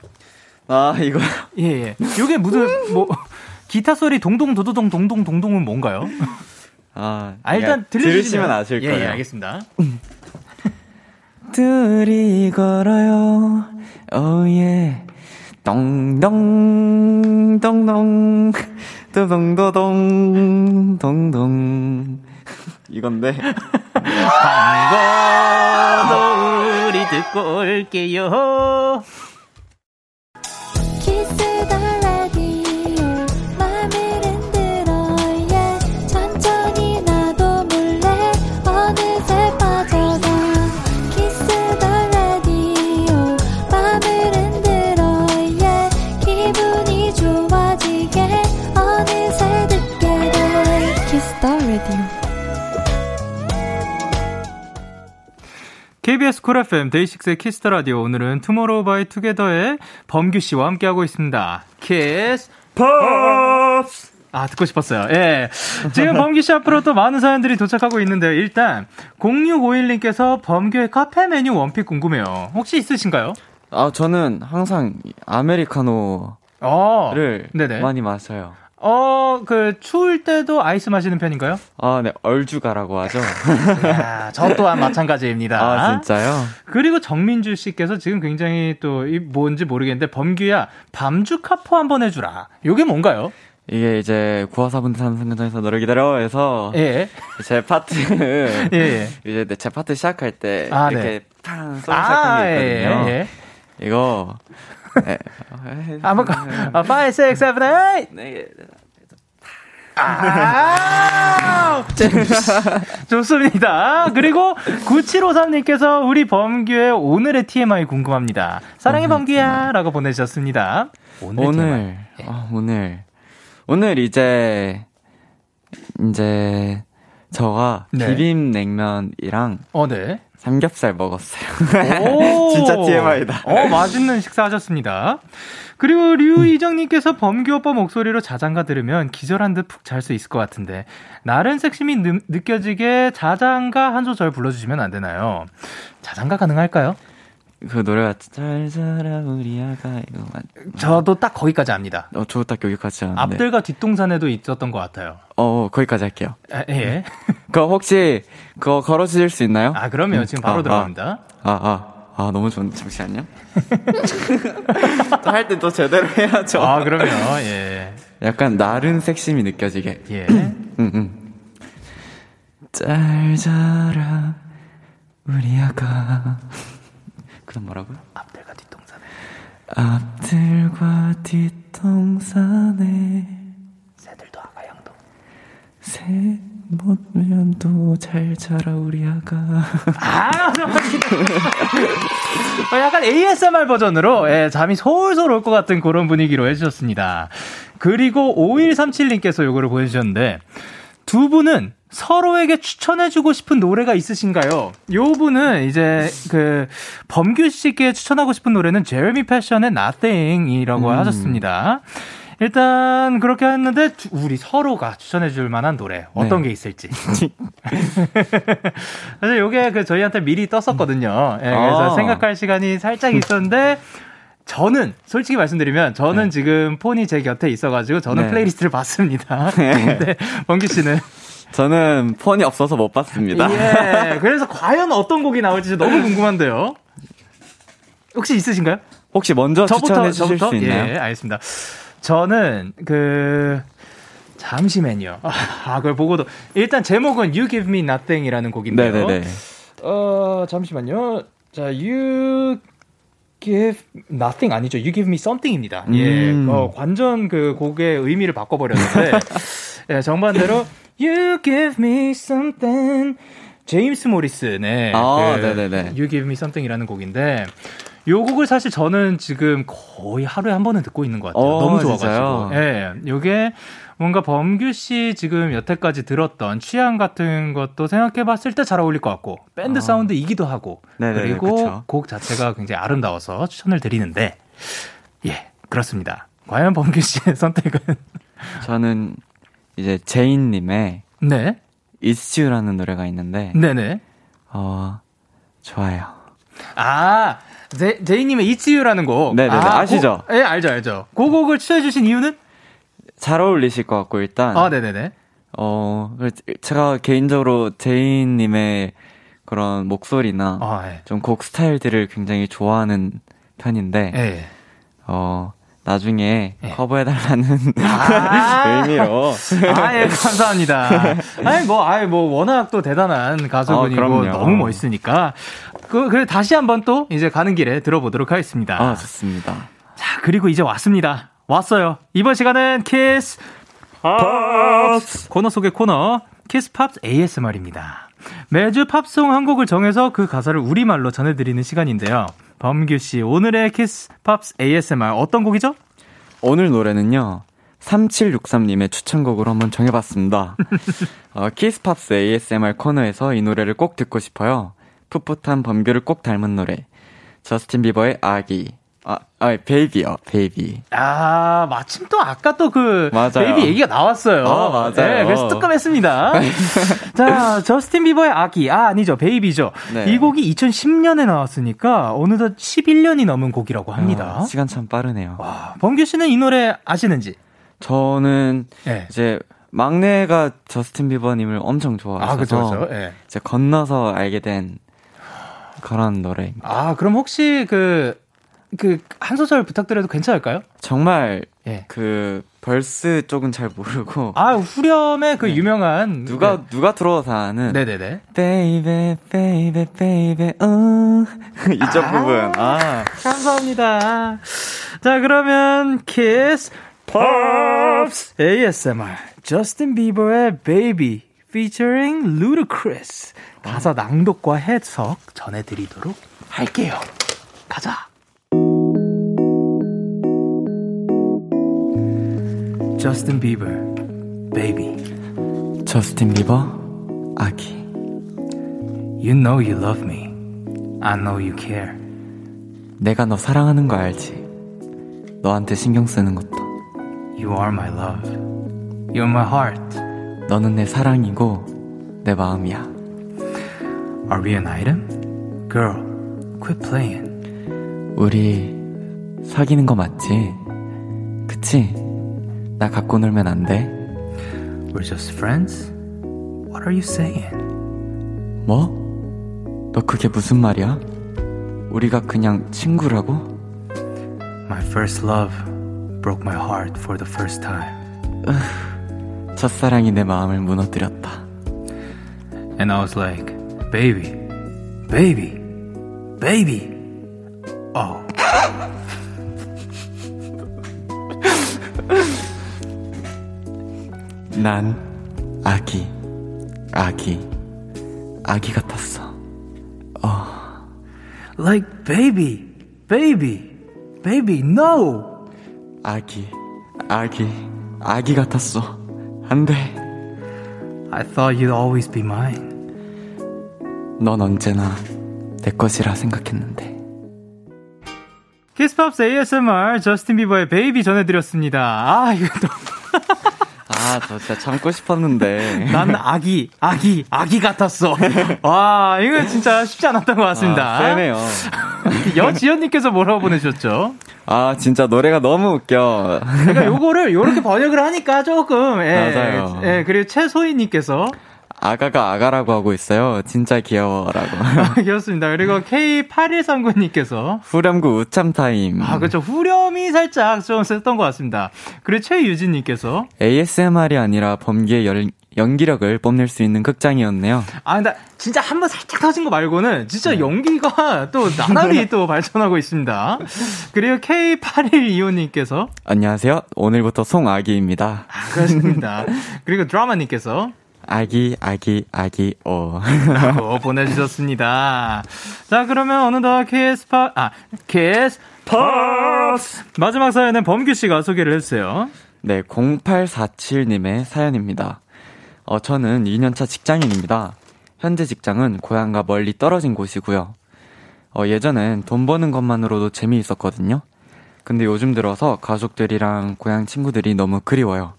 아 이거 예 예. 요게 무슨 뭐 기타 소리 동동 도도동 동동 동동은 뭔가요? 아, 아 일단 들으시면 아실 거예요. 예, 예 알겠습니다. 둘이 걸어요. 오예. 동동 동동 도동도동 동동 이건데 광고 우리 듣고 올게요. KBS Cool FM 데이식스의 Kiss the Radio 오늘은 투모로우 바이 투게더의 범규 씨와 함께하고 있습니다. Kiss Pops 아, 듣고 싶었어요. 예. 지금 범규 씨 앞으로 또 많은 사연들이 도착하고 있는데요. 일단, 0651님께서 범규의 카페 메뉴 one pick 궁금해요. 혹시 있으신가요? 아, 저는 항상 아메리카노를 어, 많이 마셔요. 어, 그, 추울 때도 아이스 마시는 편인가요? 아, 네, 얼주가라고 하죠. 야, 저 또한 마찬가지입니다. 아, 진짜요? 그리고 정민주 씨께서 지금 굉장히 또, 이 뭔지 모르겠는데, 범규야, 밤주 카포 한번 해주라. 요게 뭔가요? 이게 이제 구하사분들 삼성전에서 너를 기다려 해서 예. 제 파트 예, 예. 이제 제 파트 시작할 때 아, 이렇게 네. 팡 쏘는 아, 시작한 게 있거든요. 예, 예. 이거 네. 한번 아, 5, 6, 7, 8 네. 아~ 좋습니다. 그리고 9753님께서 우리 범규의 오늘의 TMI 궁금합니다. 사랑해 범규야 라고 보내주셨습니다. 오늘, 오늘, 아, 오늘. 오늘 이제, 이제, 저가 네. 비빔냉면이랑 어, 네. 삼겹살 먹었어요. 진짜 TMI다. 어, 맛있는 식사 하셨습니다. 그리고 류이정님께서 범규 오빠 목소리로 자장가 들으면 기절한 듯 푹 잘 수 있을 것 같은데, 나른 섹심이 느, 느껴지게 자장가 한 소절 불러주시면 안 되나요? 자장가 가능할까요? 그 노래가 잘 자라 우리 아가 이거 맞 저도 딱 거기까지 압니다. 어, 저도 딱 여기까지 아는데. 앞들과 뒷동산에도 있었던 것 같아요. 어, 거기까지 할게요. 아, 예. 그 혹시 그거 걸어 주실 수 있나요? 아, 그럼요. 지금 바로 아, 아. 들어갑니다. 아, 아. 아, 너무 좋은데, 잠시만요. 할 땐 또 제대로 해야죠. 아, 그럼요, 예. 약간 나른 섹심이 느껴지게. 예. 응, 응. 잘 자라, 우리 아가. 그 다음 뭐라고요? 앞들과 뒷동산에. 앞들과 뒷동산에. 새들도 아가 양도. 새 못면도 잘 자라 우리 아가. 아, 어, 약간 ASMR 버전으로 예, 잠이 솔솔 올 것 같은 그런 분위기로 해주셨습니다. 그리고 5137님께서 요거를 보여주셨는데 두 분은 서로에게 추천해주고 싶은 노래가 있으신가요? 요 분은 이제 그 범규 씨께 추천하고 싶은 노래는 제레미 패션의 Nothing이라고 음. 하셨습니다. 일단 그렇게 했는데 우리 서로가 추천해줄 만한 노래 어떤 네. 게 있을지. 사실 요게 그 저희한테 미리 떴었거든요. 네, 그래서 아. 생각할 시간이 살짝 있었는데 저는 솔직히 말씀드리면 저는 네. 지금 폰이 제 곁에 있어가지고 저는 네. playlist를 봤습니다. 네. 근데 범규 씨는 저는 폰이 없어서 못 봤습니다. 예. 그래서 과연 어떤 곡이 나올지 너무 궁금한데요. 혹시 있으신가요? 혹시 먼저 저부터, 추천해 주실 저부터? 수 있나요? 예, 알겠습니다. 저는 그 잠시만요. 아, 그걸 보고도 일단 제목은 You Give Me Nothing이라는 곡인데요. 네네네. 어, 잠시만요. 자, You give nothing 아니죠. You give me something입니다. 예. 음. 예. 어, 완전 그 곡의 의미를 바꿔버렸는데, 예, 정반대로, You give me something. 제임스 모리슨의 아, 그 네네네. You give me something이라는 곡인데, 요 곡을 사실 저는 지금 거의 하루에 한 번은 듣고 있는 것 같아요. 어, 너무 좋아가지고. 예. 요게 뭔가 범규 씨 지금 여태까지 들었던 취향 같은 것도 생각해 봤을 때 잘 어울릴 것 같고, 밴드 어. 사운드이기도 하고, 네네네, 그리고 그쵸. 곡 자체가 굉장히 아름다워서 추천을 드리는데, 예, 그렇습니다. 과연 범규 씨의 선택은? 저는 이제 제인님의 네. It's You라는 노래가 있는데, 네네. 어, 좋아요. 아, 제, 제이님의 It's You라는 곡. 네네네. 아, 시죠 예, 네, 알죠, 알죠. 그 곡을 추천해주신 이유는? 잘 어울리실 것 같고 일단 아 네네네 어 제가 개인적으로 제인님의 그런 목소리나 아, 네. 좀곡 스타일들을 굉장히 좋아하는 편인데 네. 어 나중에 네. 커버해달라는 아~ 의미로. 아, 예, 감사합니다. 아니, 뭐, 아이, 뭐, 워낙 또 대단한 가수분이고 어, 너무 멋있으니까. 그, 그래, 다시 한번 또 이제 가는 길에 들어보도록 하겠습니다. 아, 좋습니다. 자, 그리고 이제 왔습니다. 왔어요. 이번 시간은 Kiss Pops 코너 속의 코너 Kiss Pops ASMR입니다. 매주 팝송 한 곡을 정해서 그 가사를 우리말로 전해드리는 시간인데요. 범규 씨, 오늘의 Kiss Pops ASMR 어떤 곡이죠? 오늘 노래는요. 3763님의 추천곡으로 한번 정해봤습니다. 어, Kiss Pops ASMR 코너에서 이 노래를 꼭 듣고 싶어요. 풋풋한 범규를 꼭 닮은 노래. 저스틴 비버의 아기, 아, 아, Baby요, Baby. 아, 마침 또 아까 또 그 baby 얘기가 나왔어요. 아, 맞아요. 네, 그래서 뜨끔했습니다. 자, 저스틴 비버의 아기. 아, 아니죠. Baby죠. 네. 이 곡이 2010년에 나왔으니까 어느덧 11년이 넘은 곡이라고 합니다. 아, 시간 참 빠르네요. 와, 범규 씨는 이 노래 아시는지? 저는 네. 이제 막내가 저스틴 비버님을 엄청 좋아해서 아, 그렇죠. 네. 이제 건너서 알게 된 그런 노래입니다. 아, 그럼 혹시 그 그 한 소절 부탁드려도 괜찮을까요? 정말 예. 그 verse 쪽은 잘 모르고 아 후렴의 그 네. 유명한 누가 네. 누가 들어도 아는 네네네. baby baby baby 어 이쪽 아, 부분. 아. 감사합니다. 자 그러면 Kiss Pops ASMR 저스틴 비버의 Baby featuring Ludacris. 가사 낭독과 해석 전해드리도록 할게요. 가자 Justin Bieber, Baby. Justin Bieber, 아기. You know you love me. I know you care. 내가 너 사랑하는 거 알지. 너한테 신경 쓰는 것도. You are my love. You're my heart. 너는 내 사랑이고 내 마음이야. Are we an item? Girl, quit playing. 우리 사귀는 거 맞지? 그치? 나 갖고 놀면 안 돼? We're just friends? What are you saying? 뭐? 너 그게 무슨 말이야? 우리가 그냥 친구라고? My first love broke my heart for the first time. 첫사랑이 내 마음을 무너뜨렸다. And I was like, baby, baby, baby. Oh. 난 아기, 아기, 아기 같았어. 어. Like baby, baby, baby, no. 아기, 아기, 아기 같았어. 안 돼. I thought you'd always be mine. 넌 언제나 내 것이라 생각했는데. Kiss Pops ASMR 저스틴 비버의 Baby 전해드렸습니다. 아, 이거 너무. 아, 저 진짜 참고 싶었는데. 난 아기, 아기, 아기 같았어. 와, 이거 진짜 쉽지 않았던 것 같습니다. 아, 세네요. 여지연님께서 뭐라고 보내셨죠? 아, 진짜 노래가 너무 웃겨. 그러니까 요거를 요렇게 번역을 하니까 조금, 예. 맞아요. 예, 그리고 최소희님께서 아가가 아가라고 하고 있어요. 진짜 귀여워라고. 아, 귀엽습니다. 그리고 K8139님께서 후렴구 우참 타임. 아, 그렇죠. 후렴이 살짝 좀 썼던 것 같습니다. 그리고 최유진님께서 ASMR이 아니라 범기의 열, 연기력을 뽐낼 수 있는 극장이었네요. 아, 근데 진짜 한 번 살짝 터진 거 말고는 진짜 네. 연기가 또 나날이 또 발전하고 있습니다. 그리고 K8125님께서 안녕하세요. 오늘부터 송아기입니다. 아, 그렇습니다. 그리고 드라마님께서 아기, 아기, 아기, 어. 라고 보내주셨습니다. 자, 그러면 어느덧 KS파, 아, KS파스! 마지막 사연은 범규씨가 소개를 해주세요. 네, 0847님의 사연입니다. 어, 저는 2년차 직장인입니다. 현재 직장은 고향과 멀리 떨어진 곳이고요. 어, 예전엔 돈 버는 것만으로도 재미있었거든요. 근데 요즘 들어서 가족들이랑 고향 친구들이 너무 그리워요.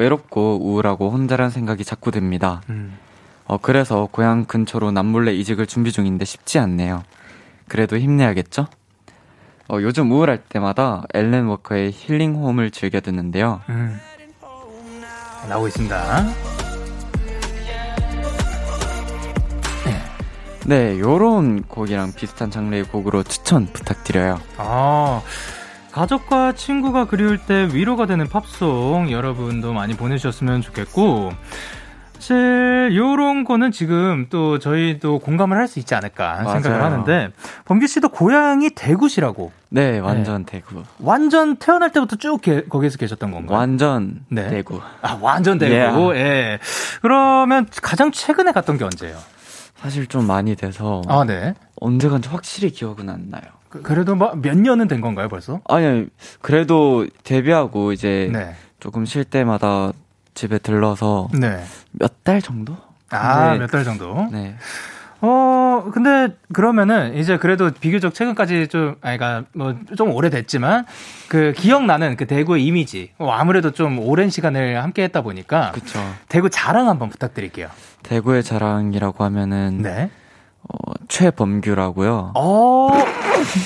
외롭고 우울하고 혼자란 생각이 자꾸 듭니다. 음. 어, 그래서 고향 근처로 남몰래 이직을 준비 중인데 쉽지 않네요. 그래도 힘내야겠죠? 어, 요즘 우울할 때마다 엘렌 워커의 힐링 홈을 즐겨 듣는데요. 음. 나오고 있습니다. 네, 요런 곡이랑 비슷한 장르의 곡으로 추천 부탁드려요. 아, 가족과 친구가 그리울 때 위로가 되는 팝송 여러분도 많이 보내주셨으면 좋겠고 사실 요런 거는 지금 또 저희도 공감을 할 수 있지 않을까 맞아요. 생각을 하는데 범규 씨도 고향이 대구시라고. 네, 완전 네. 대구. 완전 태어날 때부터 쭉 게, 거기서 계셨던 건가요? 완전 네. 대구. 아, 완전 대구. Yeah. 예. 그러면 가장 최근에 갔던 게 언제예요? 사실 좀 많이 돼서 아, 네. 언제 간지 확실히 기억은 안 나요. 그, 래도 뭐몇 년은 된 건가요, 벌써? 아니, 그래도 데뷔하고 이제 네. 조금 쉴 때마다 집에 들러서 네. 몇 달 정도? 아, 몇 달 정도? 네. 어, 근데 그러면은 이제 그래도 비교적 최근까지 좀, 아이가 뭐좀 오래됐지만 그 기억나는 그 대구의 이미지. 뭐 아무래도 좀 오랜 시간을 함께 했다 보니까. 그쵸. 대구 자랑 한번 부탁드릴게요. 대구의 자랑이라고 하면은. 네. 어, 최범규라고요. 어,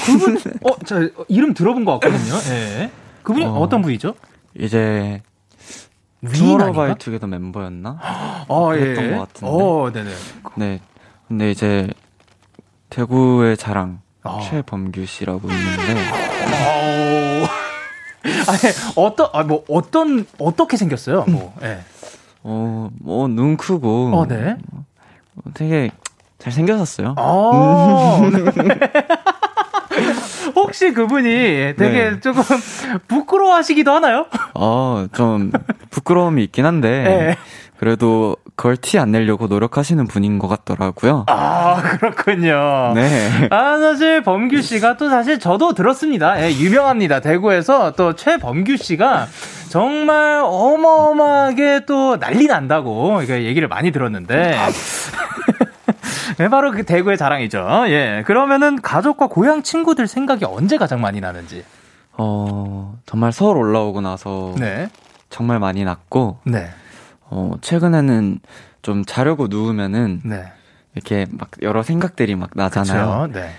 그분, 어, 저 이름 들어본 것 같거든요. 예. 네. 그분이 어, 떤 분이죠? 이제 투모로우바이 투게더 멤버였나? 어, 예. 그랬던 것 같은데. 어, 네네. 네. 근데 이제 대구의 자랑 어. 최범규 씨라고 있는데. 어. 아니 어떤 아 뭐 어떤 어떻게 생겼어요? 뭐. 예. 네. 어, 뭐 눈 크고. 어, 네. 어, 되게 잘 생겼었어요. 아~ 혹시 그분이 되게 네. 조금 부끄러워하시기도 하나요? 어, 좀 부끄러움이 있긴 한데 네. 그래도 그걸 티 안 내려고 노력하시는 분인 것 같더라고요. 아, 그렇군요. 네. 아, 사실 범규 씨가 또 사실 저도 들었습니다. 예, 유명합니다. 대구에서 또 최범규 씨가 정말 어마어마하게 또 난리 난다고 얘기를 많이 들었는데. 네, 바로 그 대구의 자랑이죠. 예. 그러면은 가족과 고향 친구들 생각이 언제 가장 많이 나는지. 어, 정말 서울 올라오고 나서 네. 정말 많이 났고. 네. 어, 최근에는 좀 자려고 누우면은 네. 이렇게 막 여러 생각들이 막 나잖아요. 네.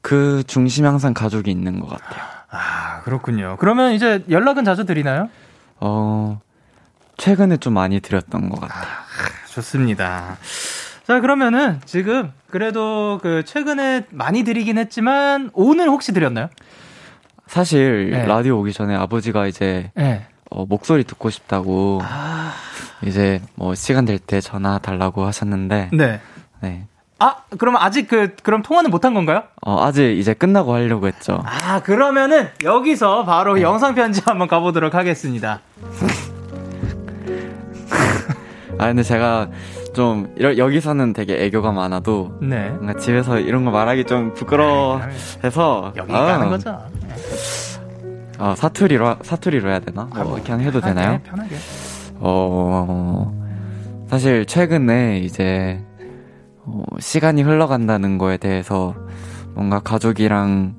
그 중심에 항상 가족이 있는 것 같아요. 아, 그렇군요. 그러면 이제 연락은 자주 드리나요? 어, 최근에 좀 많이 드렸던 것 같아요. 아, 좋습니다. 자, 그러면은 지금 그래도 그 최근에 많이 드리긴 했지만 오늘 혹시 드렸나요? 사실 네. 라디오 오기 전에 아버지가 이제 네. 어, 목소리 듣고 싶다고 아... 이제 뭐 시간 될 때 전화 달라고 하셨는데 네. 네. 아, 그러면 아직 그 그럼 통화는 못한 건가요? 어, 아직 이제 끝나고 하려고 했죠. 아, 그러면은 여기서 바로 네. 영상 편지 한번 가보도록 하겠습니다. 아, 근데 제가 좀 이러, 여기서는 되게 애교가 많아도 네. 뭔가 집에서 이런 거 말하기 좀 부끄러워해서 여기 아, 하는 거죠. 아 사투리로 사투리로 해야 되나? 뭐, 뭐 그냥 해도 편하게, 되나요? 편하게. 어 사실 최근에 이제 어, 시간이 흘러간다는 거에 대해서 뭔가 가족이랑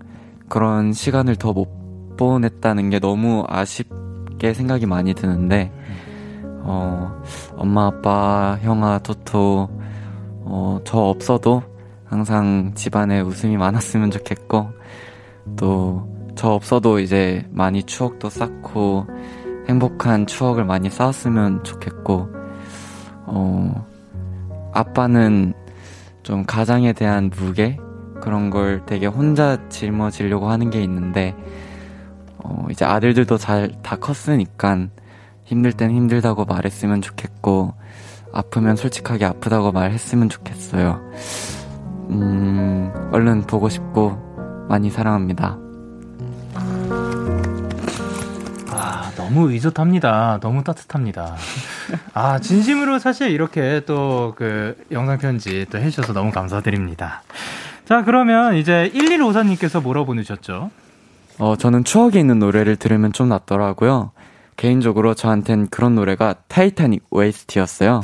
그런 시간을 더 못 보냈다는 게 너무 아쉽게 생각이 많이 드는데 어, 엄마, 아빠, 형아, 토토, 어, 저 없어도 항상 집안에 웃음이 많았으면 좋겠고, 또, 저 없어도 이제 많이 추억도 쌓고, 행복한 추억을 많이 쌓았으면 좋겠고, 어, 아빠는 좀 가장에 대한 무게? 그런 걸 되게 혼자 짊어지려고 하는 게 있는데, 어, 이제 아들들도 잘 다 컸으니까, 힘들 땐 힘들다고 말했으면 좋겠고, 아프면 솔직하게 아프다고 말했으면 좋겠어요. 음, 얼른 보고 싶고, 많이 사랑합니다. 아, 너무 의젓합니다. 너무 따뜻합니다. 아, 진심으로 사실 이렇게 또 그 영상편지 또 해주셔서 너무 감사드립니다. 자, 그러면 이제 1154님께서 뭐라 보내셨죠? 어, 저는 추억이 있는 노래를 들으면 좀 낫더라고요. 개인적으로 저한텐 그런 노래가 타이타닉 OST였어요.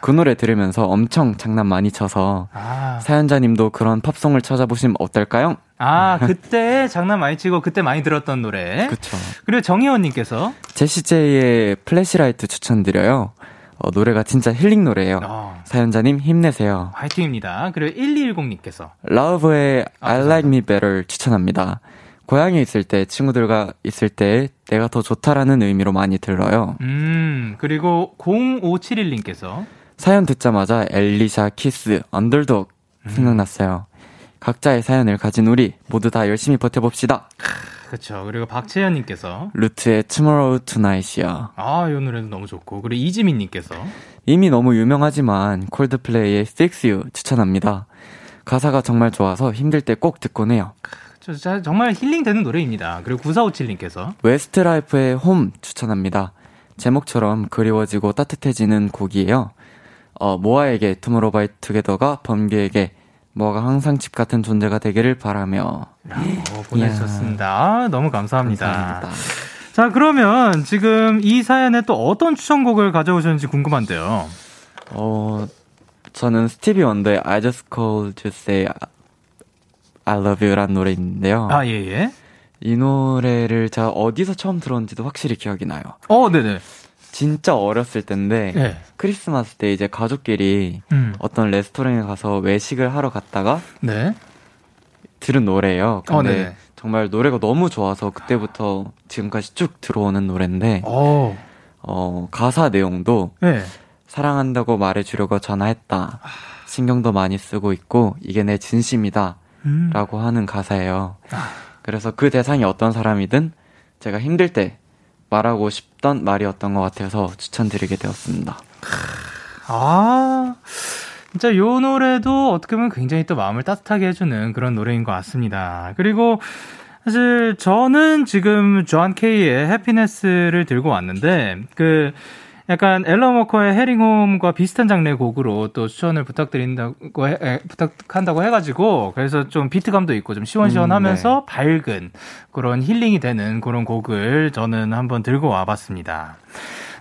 그 노래 들으면서 엄청 장난 많이 쳐서 아. 사연자님도 그런 팝송을 찾아보시면 어떨까요? 아 그때 장난 많이 치고 그때 많이 들었던 노래. 그렇죠. 그리고 정희원님께서 제시제이의 Flashlight 추천드려요. 어, 노래가 진짜 힐링 노래예요. 어. 사연자님 힘내세요. 화이팅입니다. 그리고 1210님께서 Lauv의 아, I Like Me Better 추천합니다. 고향에 있을 때 친구들과 있을 때 내가 더 좋다라는 의미로 많이 들어요. 음, 그리고 0571님께서 사연 듣자마자 앨리샤 키스 언더독 음. 생각났어요. 각자의 사연을 가진 우리 모두 다 열심히 버텨봅시다. 그렇죠. 그리고 박채연님께서 Loote의 Tomorrow Tonight이요. 아, 이 노래도 너무 좋고 그리고 이지민님께서 이미 너무 유명하지만 콜드플레이의 Fix You 추천합니다. 가사가 정말 좋아서 힘들 때 꼭 듣곤 해요. 저, 정말 힐링되는 노래입니다. 그리고 9457님께서 웨스트라이프의 홈 추천합니다. 제목처럼 그리워지고 따뜻해지는 곡이에요. 어, 모아에게 투모로우바이투게더가 범규에게 뭐가 항상 집 같은 존재가 되기를 바라며 어, 보내주셨습니다. 아, 너무 감사합니다. 감사합니다. 자, 그러면 지금 이 사연에 또 어떤 추천곡을 가져오셨는지 궁금한데요. 어, 저는 스티비 원더의 I Just Called to Say I Love You라는 노래인데요. 아, 예, 예. 이 노래를 제가 어디서 처음 들었는지도 확실히 기억이 나요. 어, 네네. 진짜 어렸을 때인데 네. 크리스마스 때 이제 가족끼리 음. 어떤 레스토랑에 가서 외식을 하러 갔다가 네. 들은 노래예요. 어, 근데 네네. 정말 노래가 너무 좋아서 그때부터 지금까지 쭉 들어오는 노래인데 어. 어, 가사 내용도 네. 사랑한다고 말해주려고 전화했다. 신경도 많이 쓰고 있고 이게 내 진심이다. 음. 라고 하는 가사예요. 아. 그래서 그 대상이 어떤 사람이든 제가 힘들 때 말하고 싶던 말이었던 것 같아서 추천드리게 되었습니다. 아, 진짜 요 노래도 어떻게 보면 굉장히 또 마음을 따뜻하게 해주는 그런 노래인 것 같습니다. 그리고 사실 저는 지금 존 케이의 Happiness를 들고 왔는데, 그, 약간 앨런 워커의 Heading Home과 비슷한 장르의 곡으로 또 추천을 부탁드린다고 해, 에, 부탁한다고 해가지고 그래서 좀 비트감도 있고 좀 시원시원하면서 음, 밝은 그런 힐링이 되는 그런 곡을 저는 한번 들고 와봤습니다.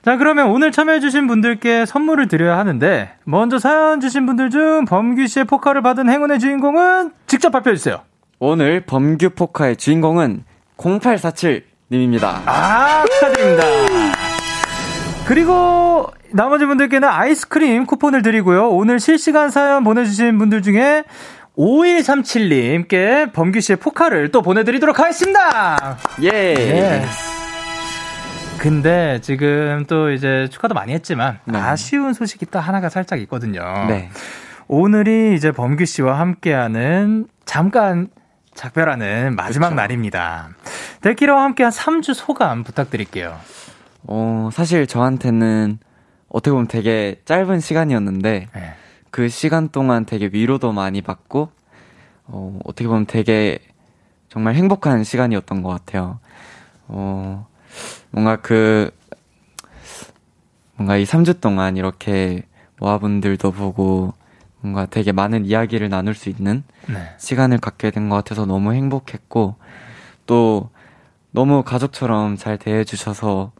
자, 그러면 오늘 참여해주신 분들께 선물을 드려야 하는데, 먼저 사연 주신 분들 중 범규 씨의 포카를 받은 행운의 주인공은 직접 발표해주세요. 오늘 범규 포카의 주인공은 0847님입니다. 아, 축하드립니다. 그리고 나머지 분들께는 아이스크림 쿠폰을 드리고요. 오늘 실시간 사연 보내주신 분들 중에 5137님께 범규 씨의 포카를 또 보내드리도록 하겠습니다. 예. 예. 근데 지금 또 이제 축하도 많이 했지만 네. 아쉬운 소식이 또 하나가 살짝 있거든요. 네. 오늘이 이제 범규 씨와 함께하는 잠깐 작별하는 마지막 그쵸. 날입니다. 데키라와 함께한 3주 소감 부탁드릴게요. 어, 사실 저한테는 어떻게 보면 되게 짧은 시간이었는데 네. 그 시간 동안 되게 위로도 많이 받고 어, 어떻게 보면 되게 정말 행복한 시간이었던 것 같아요. 어, 뭔가 그 뭔가 이 3주 동안 이렇게 모아분들도 보고 뭔가 되게 많은 이야기를 나눌 수 있는 네. 시간을 갖게 된 것 같아서 너무 행복했고 또 너무 가족처럼 잘 대해주셔서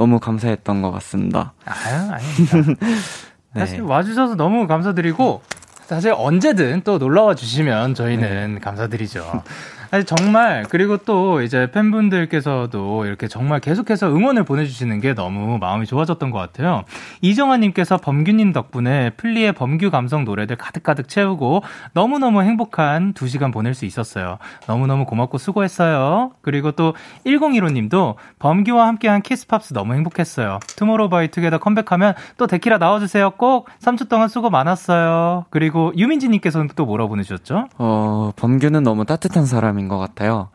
너무 감사했던 것 같습니다. 아유, 아닙니다. 네. 사실 와주셔서 너무 감사드리고, 사실 언제든 또 놀러와 주시면 저희는 네. 감사드리죠. 사실 정말, 그리고 또 이제 팬분들께서도 이렇게 정말 계속해서 응원을 보내주시는 게 너무 마음이 좋아졌던 것 같아요. 이정아님께서 범규님 덕분에 플리의 범규 감성 노래들 가득가득 채우고 너무너무 행복한 두 시간 보낼 수 있었어요. 너무너무 고맙고 수고했어요. 그리고 또 1015님도 범규와 함께한 키스팝스 너무 행복했어요. 투모로우바이투게더 컴백하면 또 데키라 나와주세요. 꼭 3주 동안 수고 많았어요. 그리고 유민지님께서는 또 뭐라고 보내주셨죠? 어, 범규는 너무 따뜻한 사람 인 것 같아요.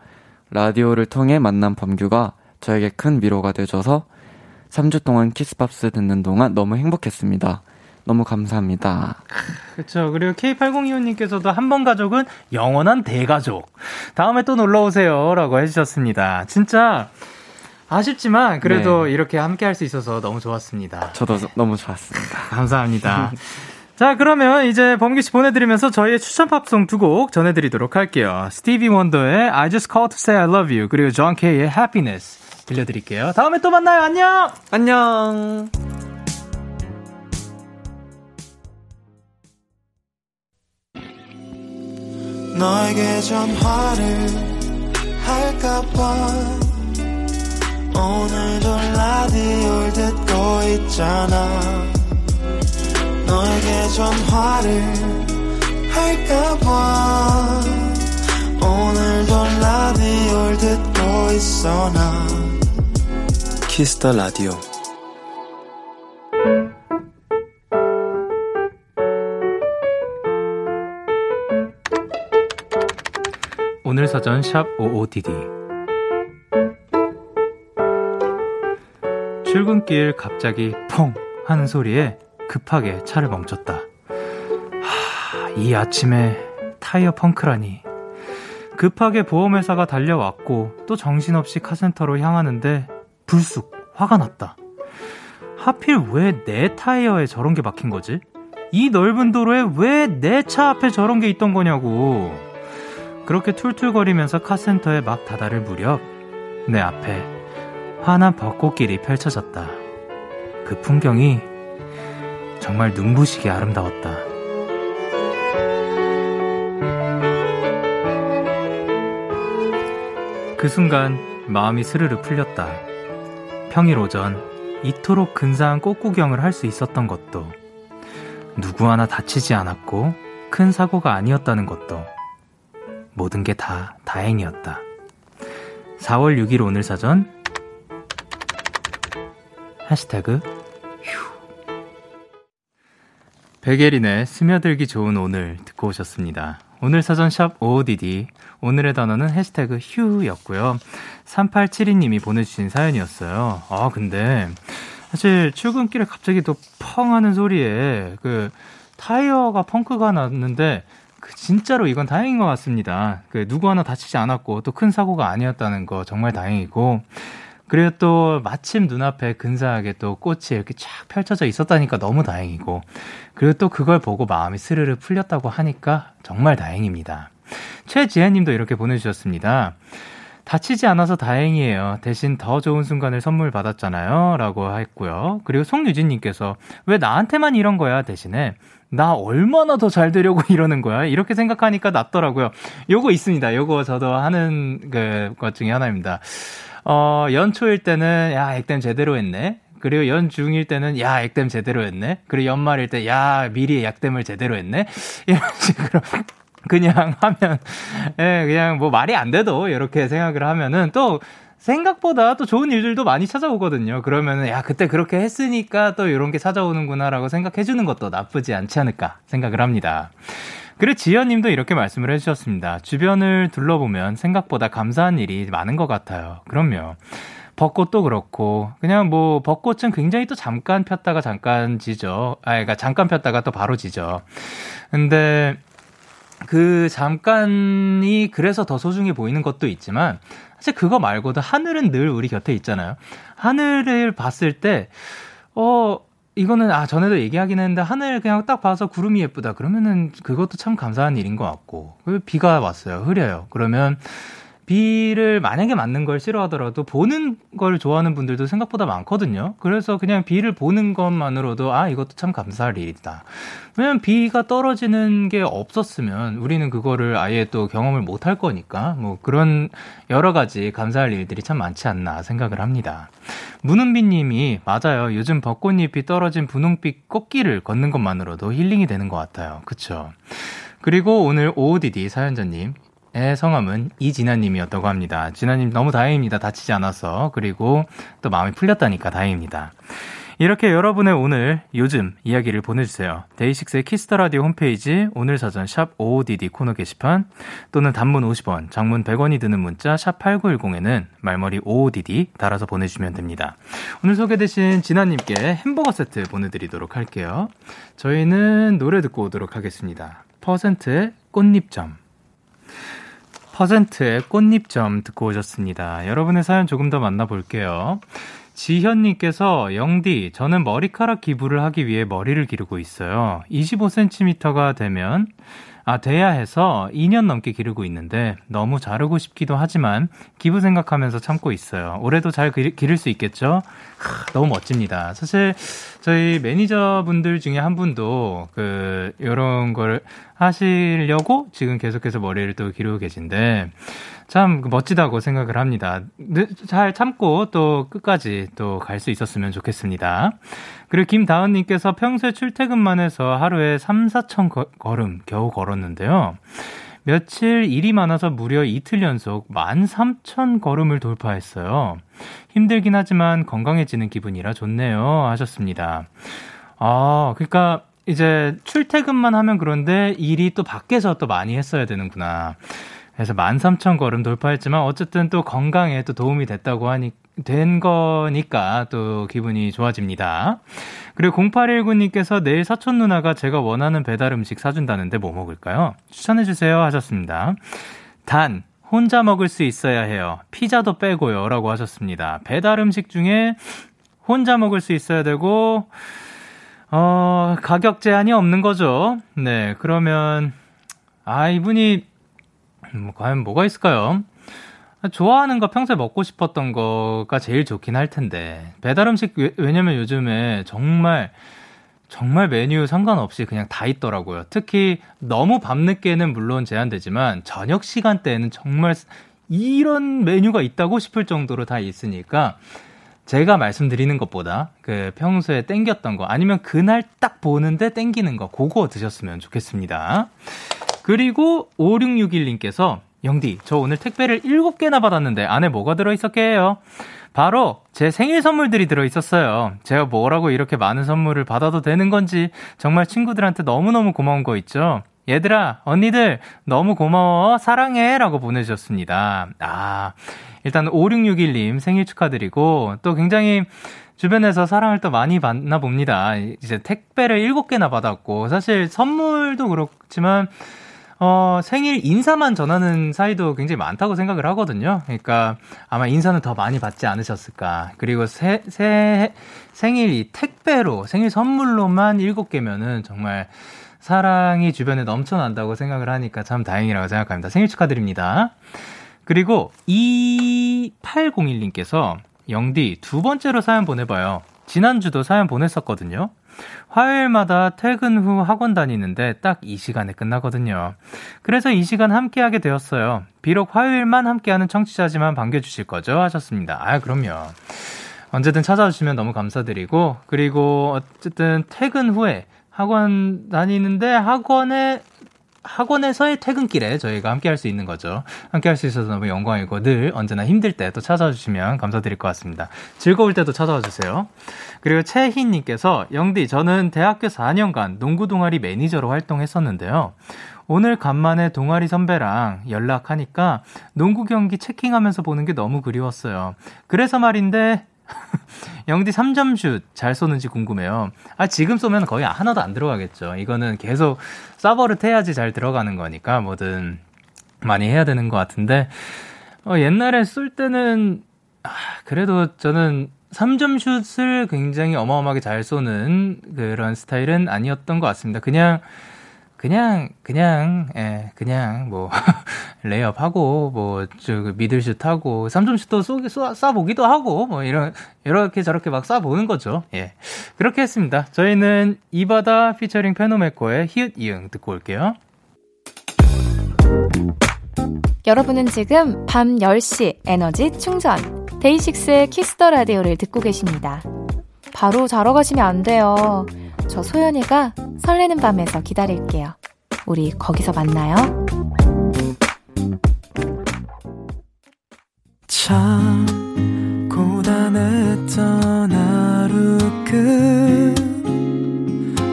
라디오를 통해 만난 범규가 저에게 큰 위로가 되줘서 3주 동안 키스팝스 듣는 동안 너무 행복했습니다. 너무 감사합니다. 그렇죠. 그리고 K8025님께서도 한 번 가족은 영원한 대가족. 다음에 또 놀러 오세요라고 해주셨습니다. 진짜 아쉽지만 그래도 네. 이렇게 함께 할 수 있어서 너무 좋았습니다. 저도 너무 좋았습니다. 감사합니다. 자, 그러면 이제 범규 씨 보내드리면서 저희의 추천 팝송 두 곡 전해드리도록 할게요. 스티비 원더의 I Just Called to Say I Love You 그리고 존 케이의 Happiness 들려드릴게요. 다음에 또 만나요. 안녕. 안녕! 너에게 전화를 할까봐 오늘도 라디오를 듣고 있잖아 너에게 전화를 할까봐 오늘도 라디오를 듣고 있어 나. 키스 더 라디오 오늘 사전 샵 55DD 출근길 갑자기 펑 하는 소리에 급하게 차를 멈췄다. 하, 이 아침에 타이어 펑크라니. 급하게 보험회사가 달려왔고 또 정신없이 카센터로 향하는데 불쑥 화가 났다. 하필 왜 내 타이어에 저런 게 박힌 거지? 이 넓은 도로에 왜 내 차 앞에 저런 게 있던 거냐고. 그렇게 툴툴거리면서 카센터에 막 다다를 무렵 내 앞에 환한 벚꽃길이 펼쳐졌다. 그 풍경이 정말 눈부시게 아름다웠다. 그 순간 마음이 스르르 풀렸다. 평일 오전 이토록 근사한 꽃구경을 할 수 있었던 것도 누구 하나 다치지 않았고 큰 사고가 아니었다는 것도 모든 게 다 다행이었다. 4월 6일 오늘 사전 하시태그 베게린의 스며들기 좋은 오늘 듣고 오셨습니다. 오늘 사전 샵 OODD 오늘의 단어는 해시태그 휴였고요. 3872님이 보내주신 사연이었어요. 아 근데 사실 출근길에 갑자기 또 펑 하는 소리에 그 타이어가 펑크가 났는데 그 진짜로 이건 다행인 것 같습니다. 그 누구 하나 다치지 않았고 또 큰 사고가 아니었다는 거 정말 다행이고 그리고 또 마침 눈앞에 근사하게 또 꽃이 이렇게 쫙 펼쳐져 있었다니까 너무 다행이고 그리고 또 그걸 보고 마음이 스르르 풀렸다고 하니까 정말 다행입니다. 최지혜 님도 이렇게 보내주셨습니다. 다치지 않아서 다행이에요. 대신 더 좋은 순간을 선물 받았잖아요. 라고 했고요. 그리고 송유진 님께서 왜 나한테만 이런 거야? 대신에 나 얼마나 더 잘 되려고 이러는 거야? 이렇게 생각하니까 낫더라고요. 요거 있습니다. 요거 저도 하는 그 것 중에 하나입니다. 어, 연초일 때는, 야, 액땜 제대로 했네. 그리고 연중일 때는, 야, 액땜 제대로 했네. 그리고 연말일 때, 야, 미리 약땜을 제대로 했네. 이런 식으로. 그냥 하면, 예, 그냥 뭐 말이 안 돼도 이렇게 생각을 하면은 또 생각보다 또 좋은 일들도 많이 찾아오거든요. 그러면은, 야, 그때 그렇게 했으니까 또 이런 게 찾아오는구나라고 생각해 주는 것도 나쁘지 않지 않을까 생각을 합니다. 그리고 지연님도 이렇게 말씀을 해주셨습니다. 주변을 둘러보면 생각보다 감사한 일이 많은 것 같아요. 그럼요. 벚꽃도 그렇고 그냥 뭐 벚꽃은 굉장히 또 잠깐 폈다가 잠깐 지죠. 아, 그러니까 잠깐 폈다가 또 바로 지죠. 근데 그 잠깐이 그래서 더 소중해 보이는 것도 있지만 사실 그거 말고도 하늘은 늘 우리 곁에 있잖아요. 하늘을 봤을 때 어, 이거는 아 전에도 얘기하긴 했는데 하늘 그냥 딱 봐서 구름이 예쁘다. 그러면은 그것도 참 감사한 일인 것 같고. 비가 왔어요. 흐려요. 그러면 비를 만약에 맞는 걸 싫어하더라도 보는 걸 좋아하는 분들도 생각보다 많거든요. 그래서 그냥 비를 보는 것만으로도 아 이것도 참 감사할 일이다. 왜냐면 비가 떨어지는 게 없었으면 우리는 그거를 아예 또 경험을 못 할 거니까 뭐 그런 여러 가지 감사할 일들이 참 많지 않나 생각을 합니다. 문은비 님이 맞아요. 요즘 벚꽃잎이 떨어진 분홍빛 꽃길을 걷는 것만으로도 힐링이 되는 것 같아요. 그쵸? 그리고 오늘 OODD 사연자님 의 성함은 이진아님이었다고 합니다. 진아님 너무 다행입니다. 다치지 않아서. 그리고 또 마음이 풀렸다니까 다행입니다. 이렇게 여러분의 오늘 요즘 이야기를 보내주세요. 데이식스의 키스 더 라디오 홈페이지 오늘 사전 샵 55DD 코너 게시판 또는 단문 50원, 장문 100원이 드는 문자 샵 8910에는 말머리 55DD 달아서 보내주시면 됩니다. 오늘 소개되신 진아님께 햄버거 세트 보내드리도록 할게요. 저희는 노래 듣고 오도록 하겠습니다. 퍼센트의 꽃잎점. 퍼센트의 꽃잎점 듣고 오셨습니다. 여러분의 사연 조금 더 만나볼게요. 지현님께서 영디, 저는 머리카락 기부를 하기 위해 머리를 기르고 있어요. 25cm가 되면 아, 돼야 해서 2년 넘게 기르고 있는데 너무 자르고 싶기도 하지만 기부 생각하면서 참고 있어요. 올해도 잘 기를 수 있겠죠? 하, 너무 멋집니다. 사실 저희 매니저분들 중에 한 분도 그 요런 걸 하시려고 지금 계속해서 머리를 또 기르고 계신데 참 멋지다고 생각을 합니다. 잘 참고 또 끝까지 또 갈 수 있었으면 좋겠습니다. 그리고 김다은님께서 평소에 출퇴근만 해서 하루에 3, 4천 거, 걸음 겨우 걸었는데요. 며칠 일이 많아서 무려 이틀 연속 13,000 걸음을 돌파했어요. 힘들긴 하지만 건강해지는 기분이라 좋네요. 하셨습니다. 아, 그러니까 이제 출퇴근만 하면 그런데 일이 또 밖에서 또 많이 했어야 되는구나. 그래서 13,000 걸음 돌파했지만 어쨌든 또 건강에 또 도움이 됐다고 하니 된 거니까 또 기분이 좋아집니다. 그리고 0819님께서 내일 사촌 누나가 제가 원하는 배달 음식 사준다는데 뭐 먹을까요? 추천해주세요 하셨습니다. 단, 혼자 먹을 수 있어야 해요. 피자도 빼고요. 라고 하셨습니다. 배달 음식 중에 혼자 먹을 수 있어야 되고, 어, 가격 제한이 없는 거죠. 네, 그러면, 아, 이분이, 뭐, 과연 뭐가 있을까요? 좋아하는 거 평소에 먹고 싶었던 거가 제일 좋긴 할 텐데 배달 음식 왜냐면 요즘에 정말 정말 메뉴 상관없이 그냥 다 있더라고요. 특히 너무 밤늦게는 물론 제한되지만 저녁 시간대에는 정말 이런 메뉴가 있다고 싶을 정도로 다 있으니까 제가 말씀드리는 것보다 그 평소에 땡겼던 거 아니면 그날 딱 보는데 땡기는 거 그거 드셨으면 좋겠습니다. 그리고 5661님께서 영디 저 오늘 택배를 7개나 받았는데 안에 뭐가 들어있었게요? 바로 제 생일 선물들이 들어있었어요. 제가 뭐라고 이렇게 많은 선물을 받아도 되는 건지 정말 친구들한테 너무너무 고마운 거 있죠? 얘들아, 언니들, 너무 고마워. 사랑해. 라고 보내주셨습니다. 아, 일단 5661님 생일 축하드리고 또 굉장히 주변에서 사랑을 또 많이 받나 봅니다. 이제 택배를 7개나 받았고 사실 선물도 그렇지만 어, 생일 인사만 전하는 사이도 굉장히 많다고 생각을 하거든요. 그러니까 아마 인사는 더 많이 받지 않으셨을까. 그리고 새, 새, 생일 이 택배로, 생일 선물로만 7개면은 정말 사랑이 주변에 넘쳐난다고 생각을 하니까 참 다행이라고 생각합니다. 생일 축하드립니다. 그리고 2801님께서 영디 두 번째로 사연 보내봐요. 지난주도 사연 보냈었거든요. 화요일마다 퇴근 후 학원 다니는데 딱 이 시간에 끝나거든요. 그래서 이 시간 함께하게 되었어요. 비록 화요일만 함께하는 청취자지만 반겨주실 거죠? 하셨습니다. 아, 그럼요. 언제든 찾아주시면 너무 감사드리고, 그리고 어쨌든 퇴근 후에 학원 다니는데 학원에 학원에서의 퇴근길에 저희가 함께 할 수 있는 거죠. 함께 할 수 있어서 너무 영광이고 늘 언제나 힘들 때 또 찾아와 주시면 감사드릴 것 같습니다. 즐거울 때도 찾아와 주세요. 그리고 최희님께서 영디 저는 대학교 4년간 농구 동아리 매니저로 활동했었는데요. 오늘 간만에 동아리 선배랑 연락하니까 농구 경기 체킹하면서 보는 게 너무 그리웠어요. 그래서 말인데 영디 3점 슛 잘 쏘는지 궁금해요. 아, 지금 쏘면 거의 하나도 안 들어가겠죠. 이거는 계속 서버를 해야지 잘 들어가는 거니까 뭐든 많이 해야 되는 것 같은데, 어, 옛날에 쏠 때는, 아, 그래도 저는 3점 슛을 굉장히 어마어마하게 잘 쏘는 그런 스타일은 아니었던 것 같습니다. 그냥, 그냥 그냥 예 그냥 뭐 레이업 하고 뭐저 미들슛 하고 3점슛도 쏘기 쏴 보기도 하고 뭐 이런 이렇게 저렇게 막 쏴 보는 거죠. 예. 그렇게 했습니다. 저희는 이바다 피처링 페노메코의 히읗 이응 듣고 올게요. 여러분은 지금 밤 10시 에너지 충전 데이식스의 키스 더 라디오를 듣고 계십니다. 바로 자러 가시면 안 돼요. 저 소연이가 설레는 밤에서 기다릴게요. 우리 거기서 만나요. 참 고단했던 하루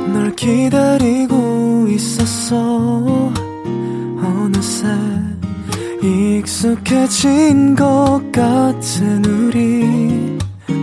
끝널 기다리고 있었어 어느새 익숙해진 것 같은 우리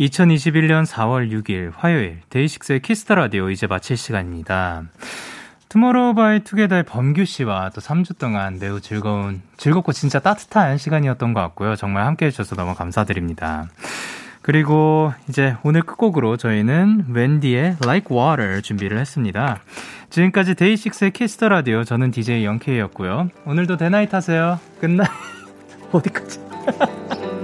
2021년 4월 6일 화요일 데이식스의 키스 더 라디오 이제 마칠 시간입니다. 투모로우 바이 투게더의 범규 씨와 또 3주 동안 매우 즐거운 즐겁고 진짜 따뜻한 시간이었던 것 같고요. 정말 함께 해 주셔서 너무 감사드립니다. 그리고 이제 오늘 끝곡으로 저희는 웬디의 Like Water 준비를 했습니다. 지금까지 데이식스의 키스터 라디오 저는 DJ 영케이였고요. 오늘도 대나잇 하세요. 끝나 어디까지?